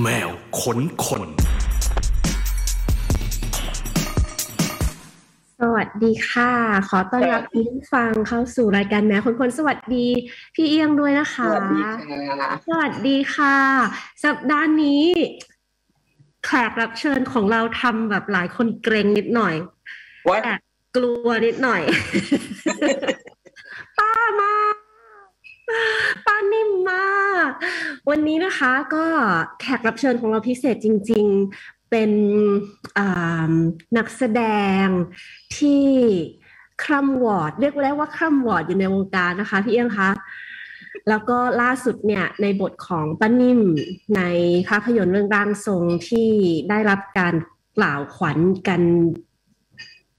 แมวขนคนสวัสดีค่ะ ขอต้อนรับคุณผู้ฟังเข้าสู่รายการแม้คนคนสวัสดีพี่เอียงด้วยนะคะ สวัสดีค่ะสวัสดีค่ะ สัปดาห์นี้แขกรับเชิญของเราทำแบบหลายคนเกรงนิดหน่อยว่าแอบกลัวนิดหน่อย ป้ามา ป้านิ่มมาก วันนี้นะคะก็แขกรับเชิญของเราพิเศษจริง ๆ เป็นนักแสดงที่คร่ำวอร์ดเรียกได้ว่าคร่ำวอร์ดอยู่ในวงการนะคะพี่เอี้ยงคะแล้วก็ล่าสุดเนี่ยในบทของป้านิ่มในภาพยนตร์เรื่องร่างทรงที่ได้รับการกล่าวขวัญกัน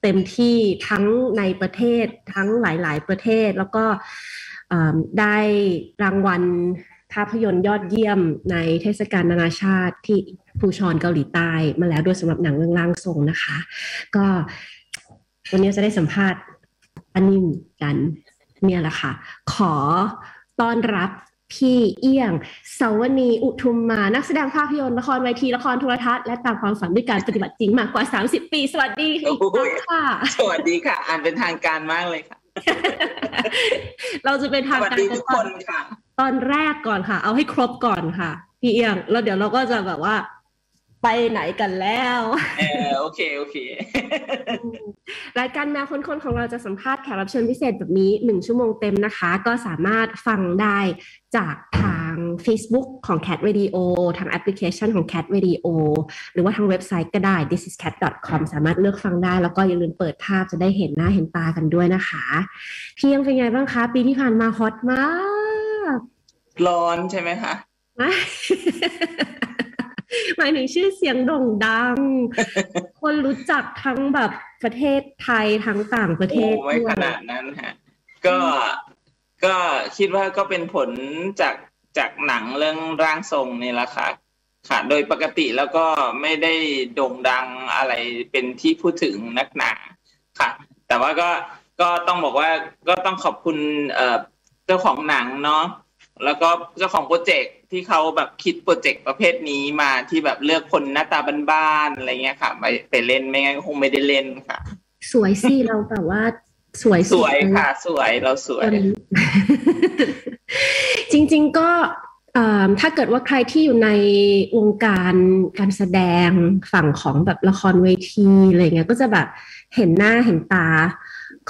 เต็มที่ทั้งในประเทศทั้งหลาย ๆ ประเทศแล้วก็ ได้รางวัลภาพยนตร์ยอดเยี่ยมในเทศกาลนานาชาติที่ภูชอนเกาหลีใต้มาแล้วด้วยสำหรับหนังเรื่องร่างทรงนะคะ ก็วันนี้จะได้สัมภาษณ์อันนิมกันเนี่ยแหละค่ะ ขอต้อนรับพี่เอี้ยงสาวนีอุทุมมา นักแสดงภาพยนตร์ละครเวทีละครโทรทัศน์และตามความฝันด้วยการปฏิบัติจริงมากกว่า 30 ปี สวัสดีค่ะ สวัสดีค่ะ อ่านเป็นทางการมากเลยค่ะ เราจะเป็นสทางวัสการดีทุกคนค่ะ ตอนแรกก่อนค่ะ เอาให้ครบก่อนค่ะ พี่เอียง แล้วเดี๋ยวเราก็จะแบบว่า ไปไหนกันแล้วเออโอเคโอเค รายการแมวคนๆของเราจะสัมภาษณ์แขกรับเชิญพิเศษแบบนี้หนึ่งชั่วโมงเต็มนะคะ ก็สามารถฟังได้จากทาง Facebook ของ Cat Radio ทางแอปพลิเคชันของ Cat Radio หรือว่าทางเว็บไซต์ก็ได้ thisiscat.com สามารถเลือกฟังได้ แล้วก็อย่าลืมเปิดภาพจะได้เห็นหน้าเห็นตากันด้วยนะคะพี่ยังเป็นไงบ้างคะ ปีที่ผ่านมาฮอตมาก ร้อนใช่ไหมคะไม่ หมายถึงชื่อเสียงโด่งดัง คนรู้จักทั้งแบบประเทศไทยทั้งต่างประเทโอ้ศไม่ด้วขยนาดนั้นฮะก็ก็คิดว่าก็เป็นผลจากจากหนังเรื่องร่างทรงนี่แหละค่ะค่ะ โดยปกติแล้วก็ไม่ได้โด่งดังอะไรเป็นที่พูดถึงนักหนาค่ะ แต่ว่าก็ก็ต้องบอกว่าก็ต้องขอบคุณเอ่อเจ้าของหนังเนาะแล้วก็เจ้าของโปรเจกต์ ที่เขาแบบคิดโปรเจกต์ประเภทนี้มาที่แบบเลือกคนหน้าตาบ้านๆอะไรเงี้ยค่ะไปไปเล่นไม่งั้นก็คงไม่ได้เล่นค่ะ สวยสิเราแบบว่าสวยสวยค่ะ สวยเราสวยคนจริง ๆก็เอ่อถ้าเกิดว่าใครที่อยู่ในวงการการแสดงฝั่งของแบบละครเวทีอะไรเงี้ยก็จะแบบเห็นหน้าเห็นตา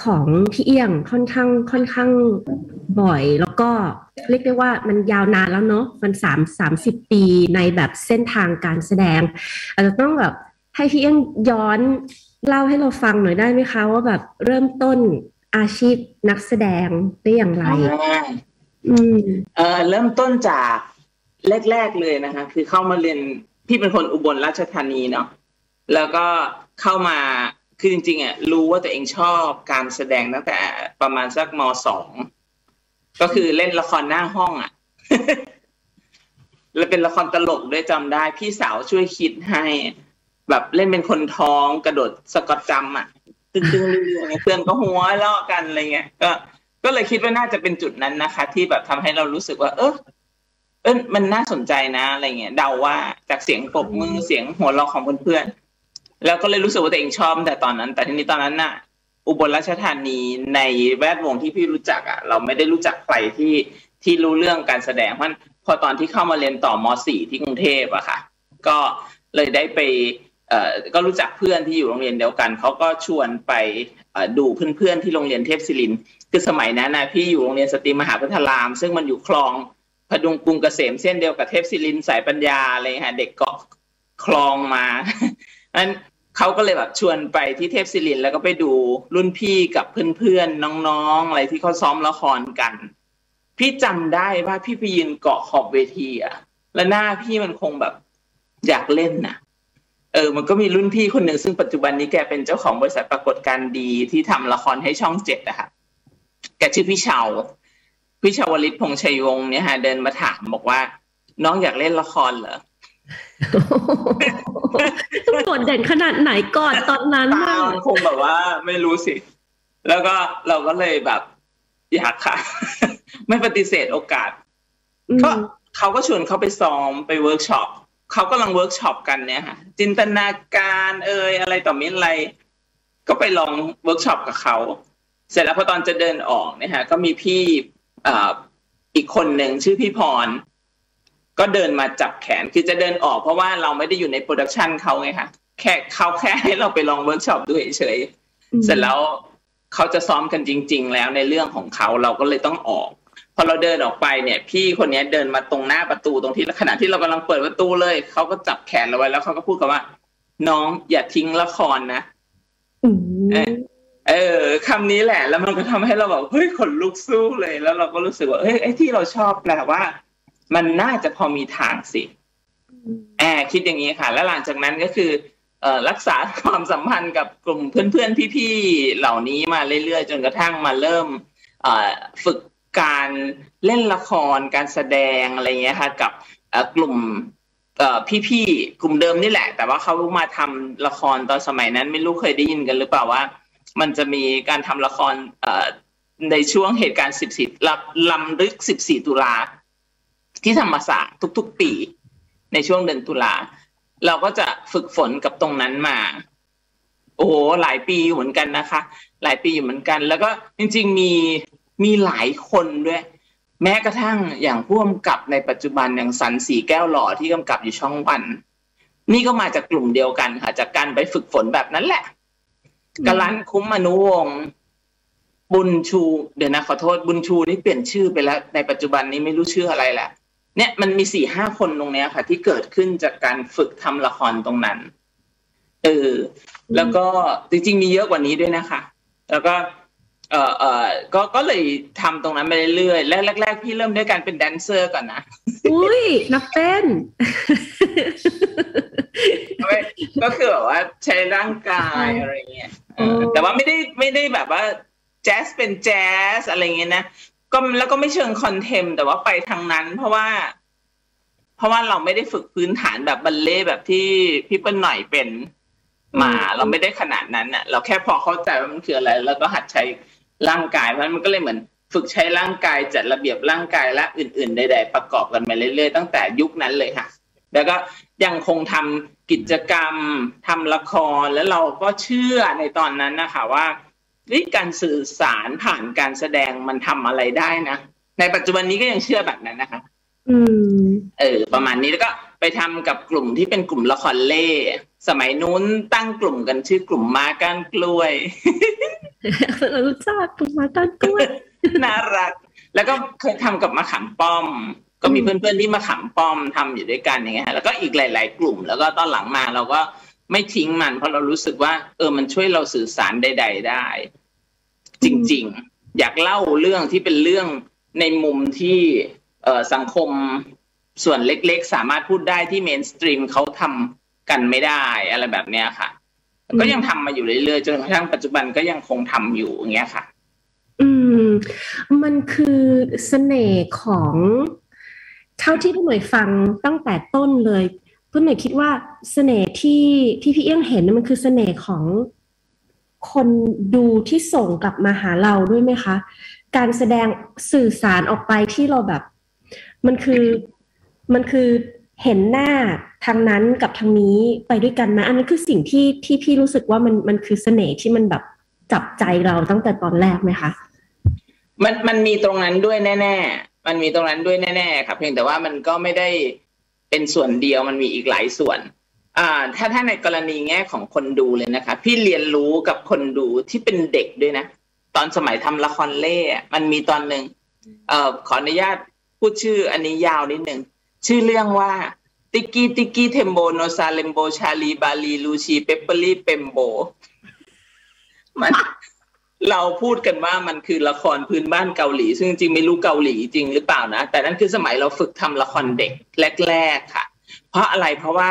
ของพี่เอี้ยงค่อนข้างค่อนข้างบ่อย แล้วก็เรียกได้ว่ามันยาวนานแล้วเนาะมันสามสามสิบปีในแบบเส้นทางการแสดง อาจจะต้องแบบให้พี่เอี้ยงย้อนเล่าให้เราฟังหน่อยได้ไหมคะ ว่าแบบเริ่มต้นอาชีพนักแสดงได้อย่างไรอ่าอืมเออเริ่มต้นจากแรก ๆเลยนะคะ คือเข้ามาเรียนพี่เป็นคนอุบลราชธานีเนาะแล้วก็เข้ามา คือจริงๆอะรู้ว่าตัวเองชอบการแสดงตั้งแต่ประมาณสักมสองก็คือเล่นละครหน้าห้องอะ แล้วเป็นละครตลกด้วยจำได้ พี่สาวช่วยคิดให้ แบบเล่นเป็นคนท้องกระโดดสะกอตจำอะตึ้งๆเรื่อยเพื่อนก็หัวเราะกันอะไรเงี้ยก็ก็เลยคิดว่าน่าจะเป็นจุดนั้นนะคะ ที่แบบทำให้เรารู้สึกว่า เออเออมันน่าสนใจนะอะไรเงี้ยเดาว่าจากเสียงปรบมือเสียงหัวเราะของเพื่อนๆ แล้วก็เลยรู้สึกว่าตัวเองชอบแต่ตอนนั้น แต่ทีนี้ตอนนั้นน่ะ อุบลราชธานีในแวดวงที่พี่รู้จักอะ เราไม่ได้รู้จักใครที่ที่รู้เรื่องการแสดงเพราะพอตอนที่เข้ามาเรียนต่อม .4 ที่กรุงเทพอะค่ะ ก็เลยได้ไปเอ่อก็รู้จักเพื่อนที่อยู่โรงเรียนเดียวกันเขาก็ชวนไปดูเพื่อนๆที่โรงเรียนเทพศิรินคือสมัยนั้นนะพี่อยู่โรงเรียนสตรีมหาพุทธาราม ซึ่งมันอยู่คลองพดุงกรุงเกษมเส้นเดียวกับเทพศิรินสายปัญญาอะไรฮะเด็กเกาะคลองมาอัน เขาก็เลยแบบชวนไปที่เทพศิรินแล้วก็ไปดูรุ่นพี่กับเพื่อนๆน้องๆอะไรที่เขาซ้อมละครกัน พี่จำได้ว่าพี่ไปยืนเกาะขอบเวทีอะแล้วหน้าพี่มันคงแบบอยากเล่นน่ะ เออ มันก็มีรุ่นพี่คนหนึ่งซึ่งปัจจุบันนี้แกเป็นเจ้าของบริษัทปรากฏการดีที่ทำละครให้ช่องเจ็ดนะคะแกชื่อพี่เชาพี่ชาวลิตพงษ์ชัยวงศ์เนี่ยฮะเดินมาถามบอกว่า น้องอยากเล่นละครเหรอ ต้องโดดเด่นขนาดไหนก่อนตอนนั้นตาน่ะมันคงแบบว่าไม่รู้สิ แล้วก็เราก็เลยแบบ อยากค่ะ ไม่ปฏิเสธโอกาสอืมก็เขาก็ชวนเขาไปซ้อมไปเวิร์กช็อปเขากำลังเวิร์กช็อปกันเนี่ยค่ะ จินตนาการเอ่ยอะไรต่อมิอะไร ก็ไปลองเวิร์กช็อปกับเขาเสร็จแล้วพอตอนจะเดินออกเนี่ยฮะ ก็มีพี่อีกคนหนึ่งชื่อพี่พร ก็เดินมาจับแขนคือจะเดินออกเพราะว่าเราไม่ได้อยู่ใน production เขาไงคะแค่เขาแค่ให้เราไปลองเวิร์กช็อปดูเฉยเสร็จแล้วเขาจะซ้อมกันจริง ๆ แล้วในเรื่องของเขาเราก็เลยต้องออก พอเราเดินออกไปเนี่ย พี่คนนี้เดินมาตรงหน้าประตูตรงที่ขณะที่เรากำลังเปิดประตูเลยเขาก็จับแขนเราไว้แล้วเขาก็พูดกับว่า น้องอย่าทิ้งละครนะเออคำนี้แหละ แล้วมันก็ทำให้เราแบบเฮ้ยขนลุกซู่เลย แล้วเราก็รู้สึกว่าเฮ้ยไอ้ที่เราชอบแปลว่า มันน่าจะพอมีทางสิแอบคิดอย่างนี้ค่ะ แล้วหลังจากนั้นก็คือรักษาความสัมพันธ์กับกลุ่มเพื่อนๆ พี่ๆ เหล่านี้มาเรื่อยๆ จนกระทั่งมาเริ่มฝึกการเล่นละครการแสดงอะไรเงี้ยค่ะ กับกลุ่มพี่ๆ กลุ่มเดิมนี่แหละ แต่ว่าเขามาทำละครตอนสมัยนั้น ไม่รู้เคยได้ยินกันหรือเปล่าว่า มันจะมีการทำละครในช่วงเหตุการณ์ 14ลำลึก 14 ตุลา ที่ธรรมศาสตร์ทุก ๆ ปี ในช่วงเดือนตุลาเราก็จะฝึกฝนกับตรงนั้นมา โอ้โหหลายปีเหมือนกันนะคะ หลายปีอยู่เหมือนกัน แล้วก็จริง ๆ มีมีหลายคนด้วย แม้กระทั่งอย่างผู้กำกับในปัจจุบันอย่างสันสีแก้วหล่อที่กำกับอยู่ช่องวัน นี่ก็มาจากกลุ่มเดียวกันค่ะ จากการไปฝึกฝนแบบนั้นแหละกลันคุ้มอนุวงศ์บุญชู เดี๋ยวนะขอโทษบุญชูนี่เปลี่ยนชื่อไปแล้ว ในปัจจุบันนี้ไม่รู้ชื่ออะไรแหละ เนี่ยมันมีสี่ห้าคนตรงเนี้ยค่ะ ที่เกิดขึ้นจากการฝึกทำละครตรงนั้นเออแล้วก็จริงๆมีเยอะกว่านี้ด้วยนะคะ แล้วก็เออเออก็ก็เลยทำตรงนั้นไปเรื่อยๆแรกแรกพี่เริ่มด้วยการเป็นแดนเซอร์ก่อนนะอุ้ยนักเต้นก็คือแบบว่าใช้ร่างกายอะไรเงี้ยแต่ว่าไม่ได้ไม่ได้แบบว่าแจ๊สเป็นแจ๊สอะไรเงี้ยนะ ก็แล้วก็ไม่เชิงคอนเทมแต่ว่าไปทางนั้น เพราะว่า เพราะว่าเราไม่ได้ฝึกพื้นฐานแบบบัลเล่แบบที่พี่เปิ้ลหน่อยเป็นมา เราไม่ได้ขนาดนั้นอะ เราแค่พอเข้าใจว่ามันคืออะไร แล้วก็หัดใช้ร่างกายเพราะมันก็เลยเหมือน ฝึกใช้ร่างกายจัดระเบียบร่างกายและอื่นๆใดๆประกอบกันมาเรื่อยๆตั้งแต่ยุคนั้นเลยค่ะ แล้วก็ยังคงทำกิจกรรมทำละครแล้วเราก็เชื่อในตอนนั้นนะคะว่า วิการสื่อสารผ่านการแสดงมันทำอะไรได้นะในปัจจุบันนี้ก็ยังเชื่อแบบนั้นนะคะ อืม เออ ประมาณนี้แล้วก็ไปทำกับกลุ่มที่เป็นกลุ่มละครเล่สมัยนู้นตั้งกลุ่มกันชื่อกลุ่มมาก้านกล้วยเรารู้จักกลุ่มมาก้านกล้วยน่ารัก แล้วก็เคยทำกับมะขามป้อม ก็มีเพื่อนๆที่มาขามป้อมทำอยู่ด้วยกันอย่างเงี้ยแล้วก็อีกหลาย ๆ กลุ่ม แล้วก็ตอนหลังมาเราก็ ไม่ทิ้งมัน เพราะเรารู้สึกว่า เออมันช่วยเราสื่อสารใด ๆ ได้ จริง ๆ อยากเล่าเรื่องที่เป็นเรื่องในมุมที่เออสังคมส่วนเล็กๆ สามารถพูดได้ที่เมนสตรีมเขาทำกันไม่ได้อะไรแบบเนี้ยค่ะ ก็ยังทำมาอยู่เรื่อยๆจนกระทั่งปัจจุบันก็ยังคงทำอยู่อย่างเงี้ยค่ะ อืม มันคือเสน่ห์ของเท่าที่พี่หน่วยฟังตั้งแต่ต้นเลย ก็หน่อยคิดว่าเสน่ห์ที่ที่พี่เอี้ยงเห็นมันคือเสน่ห์ของคนดูที่ส่งกลับมาหาเราด้วยไหมคะ การแสดงสื่อสารออกไปที่เราแบบ มันคือมันคือเห็นหน้าทางนั้นกับทางนี้ไปด้วยกันนะอันนั้นคือสิ่งที่ที่พี่รู้สึกว่ามันมันคือเสน่ห์ที่มันแบบจับใจเราตั้งแต่ตอนแรกไหมคะ มันมันมีตรงนั้นด้วยแน่ ๆ มันมีตรงนั้นด้วยแน่ ๆ ครับ เพียงแต่ว่ามันก็ไม่ได้ เป็นส่วนเดียวมันมีอีกหลายส่วนถ้าถ้าในกรณีแง่ของคนดูเลยนะคะ พี่เรียนรู้กับคนดูที่เป็นเด็กด้วยนะ ตอนสมัยทำละครเร่มันมีตอนหนึ่งเออขออนุญาตพูดชื่ออันนี้ยาวนิดหนึ่งชื่อเรื่องว่าติกี้ติกี้เทมโบโนซาเลมโบชาลีบาลีลูชีเปปเปอรี่เปมโบมัน เราพูดกันว่ามันคือละครพื้นบ้านเกาหลี ซึ่งจริงไม่รู้เกาหลีจริงหรือเปล่านะ แต่นั่นคือสมัยเราฝึกทำละครเด็กแรกๆค่ะ เพราะอะไรเพราะว่า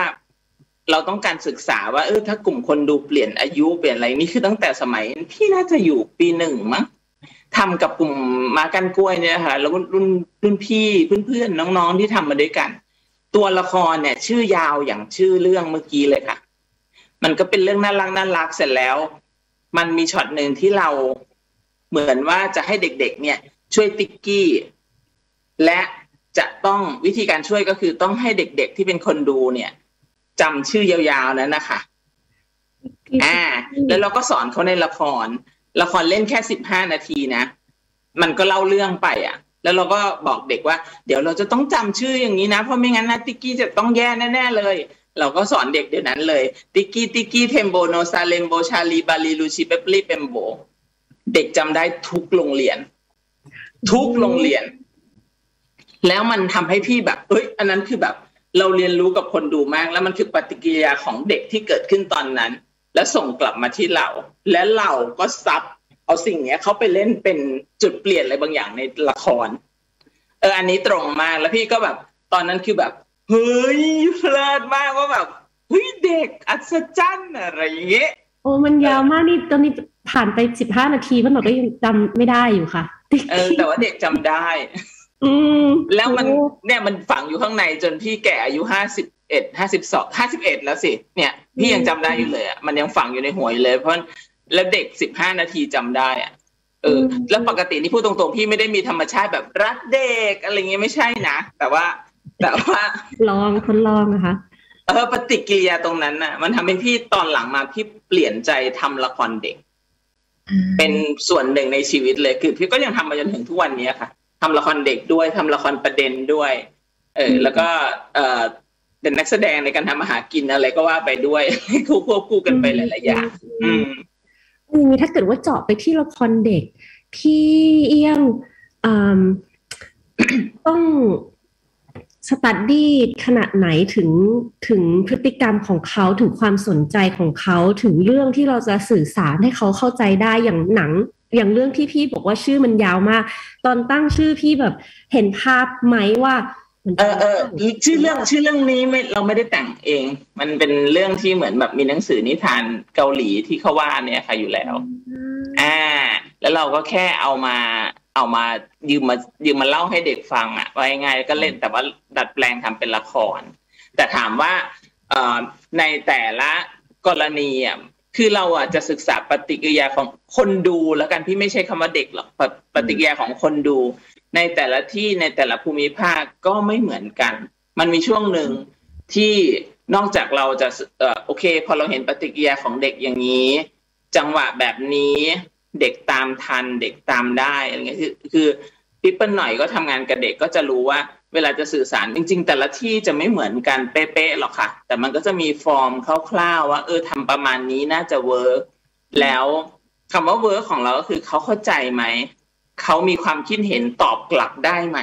เราต้องการศึกษาว่าเออถ้ากลุ่มคนดูเปลี่ยนอายุเปลี่ยนอะไรนี่คือตั้งแต่สมัยพี่น่าจะอยู่ปีหนึ่งมั้งทำกับกลุ่มมากันกล้วยเนี่ยค่ะแล้วรุ่นรุ่นพี่เพื่อนๆน้องๆที่ทำมาด้วยกัน ตัวละครเนี่ย ชื่อยาวอย่างชื่อเรื่องเมื่อกี้เลยค่ะ มันก็เป็นเรื่องน่ารักน่ารักเสร็จแล้ว มันมีช็อตหนึ่งที่เราเหมือนว่าจะให้เด็กๆ เนี่ย ช่วยติ๊กกี้ และจะต้องต้องวิธีการช่วยก็คือต้องให้เด็กๆที่เป็นคนดูเนี่ยจำชื่อยาวๆนั้นนะคะอ่า แล้วเราก็สอนเขาในละคร ละครเล่นแค่สิบห้านาทีนะ มันก็เล่าเรื่องไปอะ แล้วเราก็บอกเด็กว่า เดี๋ยวเราจะต้องจำชื่ออย่างนี้นะ เพราะไม่งั้นนะติกกี้จะต้องแย่แน่ๆเลย เราก็สอนเด็กเดี๋ยวนั้นเลย ติกกี้ติกกี้เทมโบโนซาเลมโบชาลีบาลีลูชิเปปลีเปมโบ เด็กจำได้ทุกโรงเรียน ทุกโรงเรียน แล้วมันทำให้พี่แบบ เอ้ย อันนั้นคือแบบ เราเรียนรู้กับคนดูมาก แล้วมันคือปฏิกิริยาของเด็กที่เกิดขึ้นตอนนั้น แล้วส่งกลับมาที่เรา และเราก็ซับเอาสิ่งเนี้ยเข้าไปเล่นเป็นจุดเปลี่ยนอะไรบางอย่างในละคร เออ อันนี้ตรงมากแล้วพี่ก็แบบ ตอนนั้นคือแบบ เฮ้ยเพลิดมากว่าแบบเฮ้ยเด็กอัศจรรย์อะไรอย่างเงี้ยโอ้มันยาวมากนี่ตอนนี้ผ่านไปสิบห้านาทีมันหนูก็ยังจำไม่ได้อยู่ค่ะเออแต่ว่าเด็กจำได้ อืมแล้วมันเนี่ยมันฝังอยู่ข้างในจนพี่แก่อายุห้าสิบเอ็ดห้าสิบสองห้าสิบเอ็ดแล้วสิเนี่ยพี่ยังจำได้อยู่เลยอะมันยังฝังอยู่ในหัวอยู่เลย เพราะแล้วเด็กสิบห้านาทีจำได้อะเออแล้วปกตินี่พูดตรงๆพี่ไม่ได้มีธรรมชาติแบบรักเด็กอะไรเงี้ยไม่ใช่นะ แต่ว่า แต่ว่า ลองทดลองนะคะเออปฏิกิริยาตรงนั้นน่ะ มันทำให้พี่ตอนหลังมาพี่เปลี่ยนใจทำละครเด็ก เป็นส่วนหนึ่งในชีวิตเลยคือ พี่ก็ยังทำมาจนถึงทุกวันนี้ค่ะทำละครเด็กด้วยทำละครประเด็นด้วย เออ แล้วก็เออเป็นนักแสดงในการทำอาหารกินอะไรก็ว่าไปด้วยคู่ควบคู่กันไปหลายๆอย่างอืมอย่างนี้ถ้าเกิดว่าเจาะไปที่ละครเด็ก พี่เอี้ยงอืมต้อง สตัดดี้ขนาดไหนถึงถึงพฤติกรรมของเขาถึงความสนใจของเขาถึงเรื่องที่เราจะสื่อสารให้เขาเข้าใจได้อย่างหนัง อย่างเรื่องที่พี่บอกว่าชื่อมันยาวมาก ตอนตั้งชื่อพี่แบบเห็นภาพไหมว่ามันเออเออชื่อเรื่องชื่อเรื่องนี้ไม่เราไม่ได้แต่งเอง มันเป็นเรื่องที่เหมือนแบบมีหนังสือนิทานเกาหลีที่เขาว่าเนี่ยค่ะอยู่แล้วอ่าแล้วเราก็แค่เอามา เอามายืมมายืมมาเล่าให้เด็กฟังอะว่ายังไงก็เล่นแต่ว่าดัดแปลงทำเป็นละคร แต่ถามว่าในแต่ละกรณีอะคือเราอะจะศึกษาปฏิกิริยาของคนดูแล้วกันพี่ไม่ใช่คำว่าเด็กหรอกปฏิกิริยาของคนดู ในแต่ละที่ในแต่ละภูมิภาคก็ไม่เหมือนกัน มันมีช่วงหนึ่งที่นอกจากเราจะเออโอเค พอเราเห็นปฏิกิริยาของเด็กอย่างนี้ จังหวะแบบนี้ เด็กตามทันเด็กตามได้อะไรเงี้ยคือคือพี่เปิ้ลหน่อยก็ทำงานกับเด็กก็จะรู้ว่า เวลาจะสื่อสารจริง ๆ แต่ละที่จะไม่เหมือนกันเป๊ะๆหรอกค่ะ แต่มันก็จะมีฟอร์มคร่าวๆว่า เออทำประมาณนี้น่าจะ work แล้วคำว่า work ของเราก็คือเขาเข้าใจไหมเขามีความคิดเห็นตอบกลับได้ไหม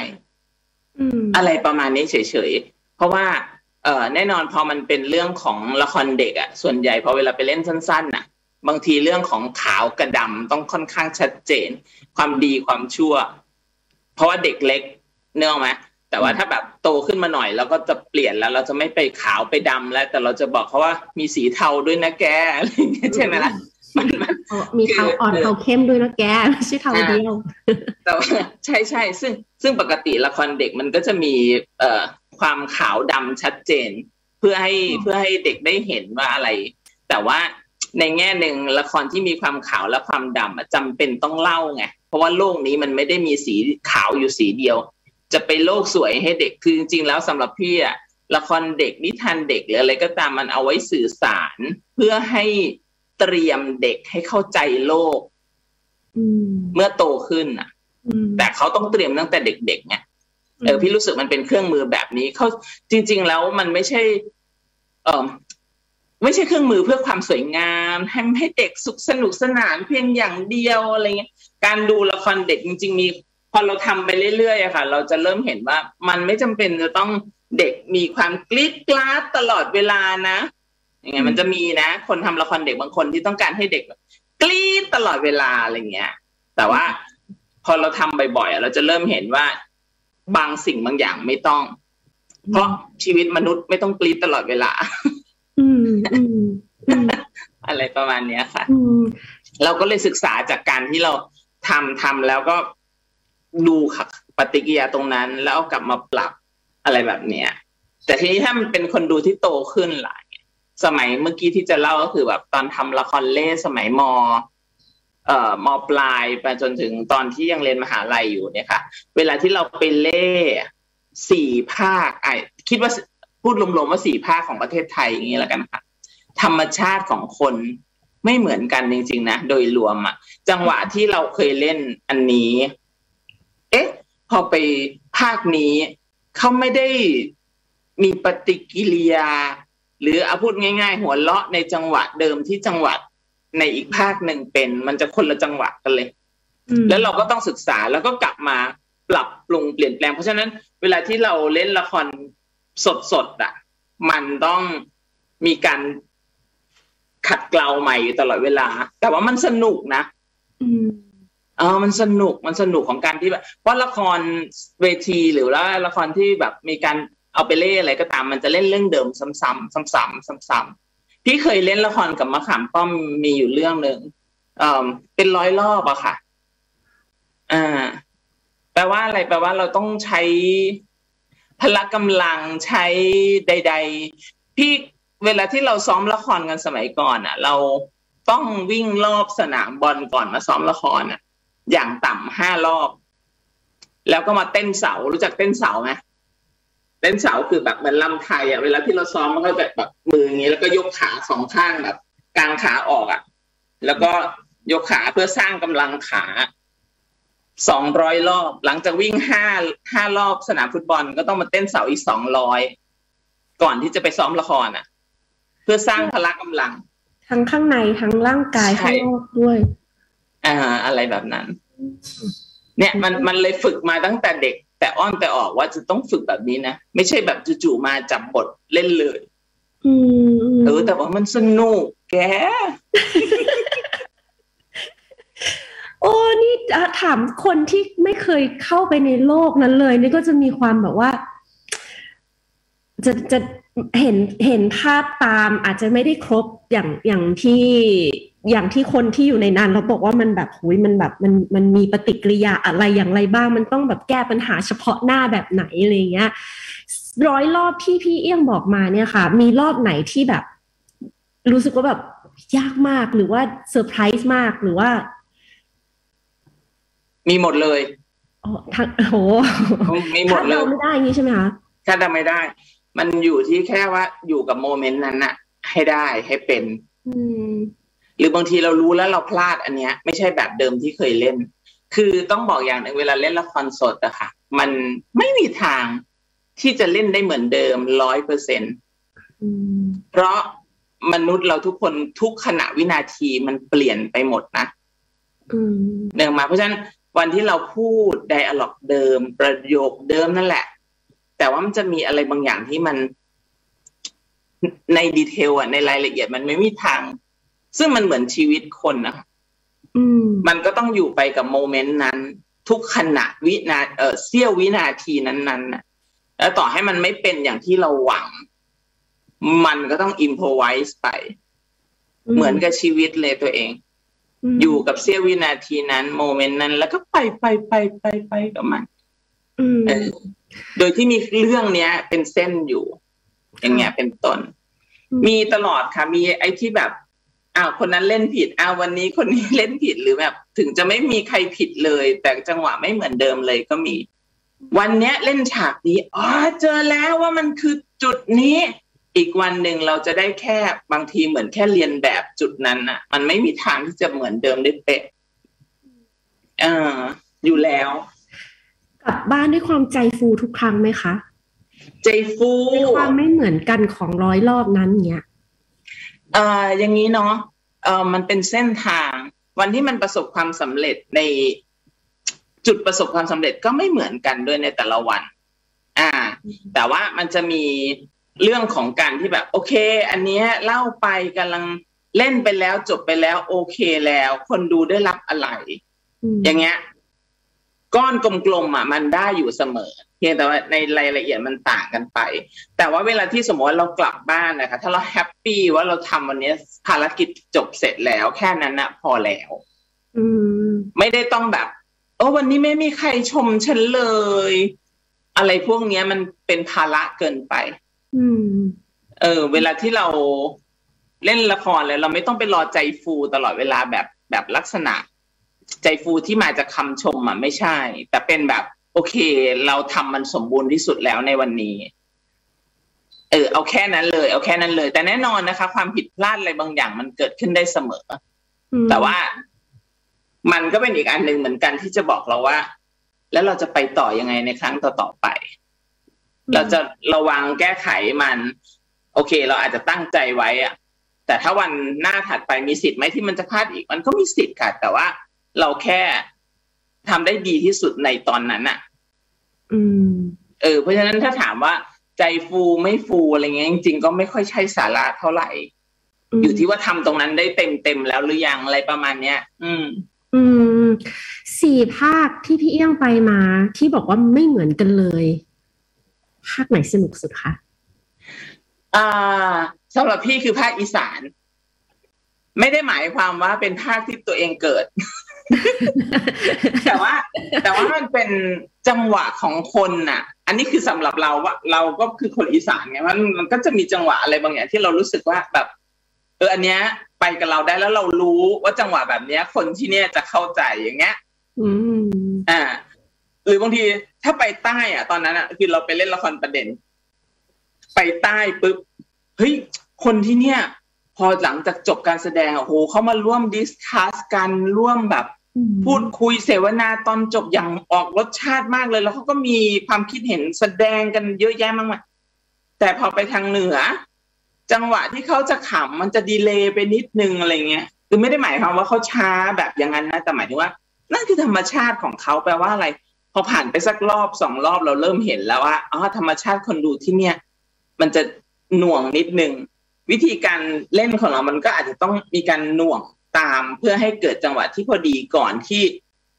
อืมอะไรประมาณนี้เฉยๆ เพราะว่า เอ่อแน่นอนพอมันเป็นเรื่องของละครเด็กอะ่ะส่วนใหญ่พอเวลาไปเล่นสั้นๆน่ะ บางทีเรื่องของขาวกับดำต้องค่อนข้างชัดเจน ความดีความชั่ว เพราะว่าเด็กเล็กนึกออกไหมแต่ว่าถ้าแบบโตขึ้นมาหน่อยเราก็จะเปลี่ยนแล้ว เราจะไม่ไปขาวไปดำแล้ว แต่เราจะบอกเขาว่ามีสีเทาด้วยนะแกอะไรอย่างเงี้ยใช่ไหมล่ะมันมันเออมีเทาอ่อนคือเทาเข้มด้วยนะแกไม่ใช่เทาเดียวแต่ว่าใช่ใช่ซึ่งซึ่งปกติละครเด็กมันก็จะมีเอ่อความขาวดำชัดเจน เพื่อให้อืมเพื่อให้เด็กได้เห็นว่าอะไร แต่ว่า ในแง่หนึ่งละครที่มีความขาวและความดำอะจำเป็นต้องเล่าไงเพราะว่าโลกนี้มันไม่ได้มีสีขาวอยู่สีเดียว จะไปโลกสวยให้เด็กคือจริงๆแล้วสำหรับพี่อะละครเด็กนิทานเด็กหรืออะไรก็ตามมันเอาไว้สื่อสาร เพื่อให้เตรียมเด็กให้เข้าใจโลกอืมเมื่อโตขึ้นอะอืมแต่เขาต้องเตรียมตั้งแต่เด็กๆไงเออพี่รู้สึกมันเป็นเครื่องมือแบบนี้เขาจริง ๆ แล้วมันไม่ใช่ เออ ไม่ใช่เครื่องมือเพื่อความสวยงามให้ให้เด็กสุขสนุกสนานเพียงอย่างเดียวอะไรเงี้ยการดูละครเด็กจริง ๆ มีพอเราทำไปเรื่อยๆอะค่ะ เราจะเริ่มเห็นว่ามันไม่จำเป็นจะต้องเด็กมีความกรี๊ดกราดตลอดเวลานะอย่างเงี้ยมันจะมีนะ คนทำละครเด็กบางคนที่ต้องการให้เด็กแบบกรี๊ดตลอดเวลาอะไรเงี้ย แต่ว่าพอเราทำบ่อยๆอะเราจะเริ่มเห็นว่าบางสิ่งบางอย่างไม่ต้อง เพราะชีวิตมนุษย์ไม่ต้องกรีดตลอดเวลา อืมอืมอืมอะไรประมาณเนี้ยค่ะอืมเราก็เลยศึกษาจากการที่เราทำทำแล้วก็ดูค่ะปฏิกิริยาตรงนั้น แล้วเอากลับมาปรับอะไรแบบเนี้ย แต่ทีนี้ถ้ามันเป็นคนดูที่โตขึ้นหลายสมัยเมื่อกี้ที่จะเล่าก็คือแบบตอนทำละครเล่สมัยมเอ่อมปลายไปจนถึงตอนที่ยังเรียนมหาลัยอยู่เนี่ยค่ะ เวลาที่เราไปเล่สี่ภาคไอคิดว่า พูดรวมๆว่าสี่ภาคของประเทศไทยอย่างนี้แล้วกันค่ะธรรมชาติของคนไม่เหมือนกันจริงๆนะโดยรวมอะจังหวะที่เราเคยเล่นอันนี้ เอ๊ะ พอไปภาคนี้เขาไม่ได้มีปฏิกิริยา หรือเอาพูดง่าย ๆ หัวเราะในจังหวะเดิมที่จังหวัดในอีกภาคหนึ่งเป็น มันจะคนละจังหวะกันเลยแล้วเราก็ต้องศึกษาแล้วก็กลับมาปรับปรุงเปลี่ยนแปลง เพราะฉะนั้นเวลาที่เราเล่นละคร สดๆอะ มันต้องมีการขัดเกลาใหม่อยู่ตลอดเวลา แต่ว่ามันสนุกนะเออมันสนุกมันสนุกของการที่แบบเพราะละครเวทีหรือว่าละครที่แบบมีการเอาไปเล่นอะไรก็ตาม มันจะเล่นเรื่องเดิมซ้ำๆซ้ำๆซ้ำๆพี่เคยเล่นละครกับมะขามป้อมมีอยู่เรื่องหนึ่งเออเป็นร้อยรอบอะค่ะ อ่า แปลว่าอะไรแปลว่าเราต้องใช้ พละกำลังใช้ใด ๆ พี่เวลาที่เราซ้อมละครกันสมัยก่อนอะ เราต้องวิ่งรอบสนามบอลก่อนมาซ้อมละครอะ อย่างต่ำห้ารอบ แล้วก็มาเต้นเสารู้จักเต้นเสาไหมเต้นเสาคือแบบเหมือนลำไทยอะเวลาที่เราซ้อมมันก็จะแบบมืออย่างนี้แล้วก็ยกขาสองข้างแบบกางขาออกอะ แล้วก็ยกขาเพื่อสร้างกำลังขา สองร้อยรอบ หลังจากวิ่งห้าห้ารอบสนามฟุตบอลก็ต้องมาเต้นเสาอีกสองร้อยก่อนที่จะไปซ้อมละครอะ เพื่อสร้างพละกำลัง ทั้งข้างในทั้งร่างกายข้างนอกด้วย อ่า อะไรแบบนั้น เนี่ยมันมันเลยฝึกมาตั้งแต่เด็ก แต่อ้อนแต่ออกว่าจะต้องฝึกแบบนี้นะ ไม่ใช่แบบจู่ๆมาจับบทเล่นเลยอืมเออแต่ว่ามันสนุกแก โอ้นี่ถามคนที่ไม่เคยเข้าไปในโลกนั้นเลย นี่ก็จะมีความแบบว่า จะจะเห็นเห็นภาพตามอาจจะไม่ได้ครบอย่างอย่างที่อย่างที่คนที่อยู่ในนั้นเราบอกว่ามันแบบหุยมันแบบมันมันมีปฏิกิริยาอะไรอย่างไรบ้าง มันต้องแบบแก้ปัญหาเฉพาะหน้าแบบไหนอะไรเงี้ยร้อยรอบที่พี่เอี้ยงบอกมาเนี่ยค่ะ มีรอบไหนที่แบบ รู้สึกว่าแบบยากมากหรือว่าเซอร์ไพรส์มากหรือว่า มีหมดเลยอ๋อทั้งโหมีหมดเลยไม่ได้งี้ใช่ไหมคะถ้าทำไม่ได้ มันอยู่ที่แค่ว่าอยู่กับโมเมนต์นั้นน่ะให้ได้ให้เป็นหรือบางทีเรารู้แล้วเราพลาดอันเนี้ย ไม่ใช่แบบเดิมที่เคยเล่น คือต้องบอกอย่างหนึ่งเวลาเล่นละครสดอะค่ะ มันไม่มีทางที่จะเล่นได้เหมือนเดิมร้อยเปอร์เซ็นเพราะมนุษย์เราทุกคนทุกขณะวินาทีมันเปลี่ยนไปหมดนะเนื่องมาเพราะฉะนั้น วันที่เราพูดไดอะล็อกเดิม ประโยคเดิมนั่นแหละ แต่ว่ามันจะมีอะไรบางอย่างที่มันในดีเทลอะในรายละเอียดมันไม่มีทาง ซึ่งมันเหมือนชีวิตคนนะมันก็ต้องอยู่ไปกับโมเมนต์นั้น ทุกขณะวินาเออเสี้ยววินาทีนั้นๆนะแล้วต่อให้มันไม่เป็นอย่างที่เราหวัง มันก็ต้องอิมพอไวส์ไป เหมือนกับชีวิตเลยตัวเอง อยู่กับเสี้ยววินาทีนั้น โมเมนต์นั้น แล้วก็ไปไปไปไปไปกับมันโดยที่มีเรื่องเนี้ย เป็นเส้นอยู่ อย่างเงี้ยเป็นต้น มีตลอดค่ะ มีไอ้ที่แบบอ้าวคนนั้นเล่นผิดอ้าววันนี้คนนี้เล่นผิดหรือแบบ ถึงจะไม่มีใครผิดเลย แต่จังหวะไม่เหมือนเดิมเลยก็มี วันเนี้ยเล่นฉากนี้อ๋อเจอแล้วว่ามันคือจุดนี้ อีกวันหนึ่งเราจะได้แค่บางทีเหมือนแค่เรียนแบบจุดนั้นน่ะมันไม่มีทางที่จะเหมือนเดิมได้เป๊ะเอออยู่แล้วกลับบ้านด้วยความใจฟูทุกครั้งไหมคะใจฟูความไม่เหมือนกันของร้อยรอบนั้นเนี้ยเอ่ออย่างนี้เนาะเอ่อมันเป็นเส้นทาง วันที่มันประสบความสำเร็จในจุดประสบความสำเร็จก็ไม่เหมือนกันด้วยในแต่ละวัน อ่า แต่ว่ามันจะมี เรื่องของการที่แบบ โอเค อันนี้เล่าไปกำลังเล่นไปแล้วจบไปแล้ว โอเคแล้ว คนดูได้รับอะไร อย่างเงี้ย ก้อนกลมๆอะ มันได้อยู่เสมอเพียงแต่ว่าในรายละเอียดมันต่างกันไป แต่ว่าเวลาที่สมมติว่าเรากลับบ้านนะคะ ถ้าเราแฮปปี้ว่าเราทำวันนี้ภารกิจจบเสร็จแล้ว แค่นั้นนะพอแล้วไม่ได้ต้องแบบโอ้วันนี้ไม่มีใครชมฉันเลย อะไรพวกนี้มันเป็นภาระเกินไป เออ เวลาที่เราเล่นละครแล้วเราไม่ต้องไปรอใจฟูตลอดเวลาแบบแบบลักษณะ ใจฟูที่มาจากคาชมอะไม่ใช่ แต่เป็นแบบ โอเค เราทำมันสมบูรณ์ที่สุดแล้วในวันนี้ เออ เอาแค่นั้นเลย เอาแค่นั้นเลย แต่แน่นอนนะคะ ความผิดพลาดอะไรบางอย่างมันเกิดขึ้นได้เสมอ แต่ว่ามันก็เป็นอีกอันหนึ่งเหมือนกันที่จะบอกเราว่า แล้วเราจะไปต่อยังไงในครั้งต่อๆไป เราจะระวังแก้ไขมัน โอเค เราอาจจะตั้งใจไว้อะแต่ถ้าวันหน้าถัดไปมีสิทธิ์ไหมที่มันจะพลาดอีกมันก็มีสิทธิ์ค่ะแต่ว่าเราแค่ทำได้ดีที่สุดในตอนนั้นอะอืม เออ เพราะฉะนั้นถ้าถามว่าใจฟูไม่ฟูอะไรเงี้ยจริงๆก็ไม่ค่อยใช่สาระเท่าไหร่ อยู่ที่ว่าทำตรงนั้นได้เต็มเต็มแล้วหรือยังอะไรประมาณเนี้ย อืม อืม สี่ภาคที่พี่เอี้ยงไปมา ที่บอกว่าไม่เหมือนกันเลย ภาคไหนสนุกสุดคะอ่าสำหรับพี่คือภาคอีสาน ไม่ได้หมายความว่าเป็นภาคที่ตัวเองเกิด แต่ว่า แต่ว่ามันเป็นจังหวะของคนน่ะ อันนี้คือสำหรับเราว่า เราก็คือคนอีสานไงมันมันก็จะมีจังหวะอะไรบางอย่างที่เรารู้สึกว่าแบบ เอออันเนี้ย ไปกับเราได้แล้วเรารู้ว่าจังหวะแบบเนี้ย คนที่เนี้ยจะเข้าใจอย่างเงี้ย อืมอ่าห รือบางทีถ้าไปใต้อะ ตอนนั้นอะ คือเราไปเล่นละครประเด็น ไปใต้ปุ๊บเฮ้ยคนที่เนี่ย พอหลังจากจบการแสดงโอ้โหเขามาร่วมดิสคัสกันร่วมแบบ พูดคุยเสวนาตอนจบอย่างออกรสชาติมากเลย แล้วเขาก็มีความคิดเห็นแสดงกันเยอะแยะมากมายแต่พอไปทางเหนือ จังหวะที่เขาจะขำมันจะดีเลย์ไปนิดนึงอะไรเงี้ยคือไม่ได้หมายความว่าเขาช้าแบบอย่างนั้นนะแต่หมายถึงว่านั่นคือธรรมชาติของเขาแปลว่าอะไร พอผ่านไปสักรอบสองรอบเราเริ่มเห็นแล้วว่าอ๋อธรรมชาติคนดูที่เนี่ย มันจะหน่วงนิดนึง วิธีการเล่นของเรามันก็อาจจะต้องมีการหน่วงตามเพื่อให้เกิดจังหวะที่พอดีก่อนที่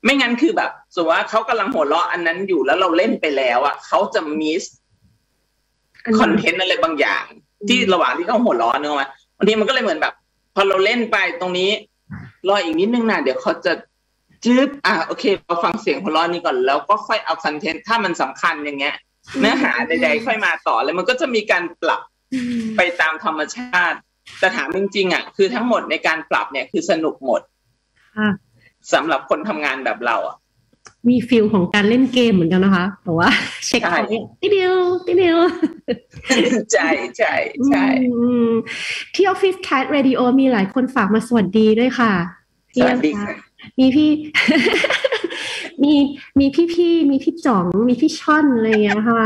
ไม่งั้นคือแบบสมมติว่าเขากำลังหัวเราะอันนั้นอยู่แล้วเราเล่นไปแล้วอะเขาจะมิสคอนเทนต์อะไรบางอย่าง ที่ระหว่างที่เขาหัวเราะเนอะบางทีมันก็เลยเหมือนแบบ พอเราเล่นไปตรงนี้รออีกนิดนึงนะเดี๋ยวเขาจะ จืบอะโอเคเราฟังเสียงหัวเราะนี้ก่อนแล้วก็ค่อยเอาคอนเทนต์ถ้ามันสำคัญอย่างเงี้ย เนื้อหาใดๆค่อยมาต่อเลยมันก็จะมีการปรับไปตามธรรมชาติแต่ถามจริงๆอะคือทั้งหมดในการปรับเนี่ยคือสนุกหมดสำหรับคนทำงานแบบเราอะ มีฟิลของการเล่นเกมเหมือนกันนะคะแต่ว่าเช็คพอยติเดียวติเดียวใช่ใช่ใช่ที่ออฟฟิศแคทเรดิโอมีหลายคนฝากมาสวัสดีด้วยค่ะสวัสดีค่ะ มีพี่ มีมีพี่พี่มีพี่จ่องมีพี่ช่อนอะไรเงี้ยค่ะ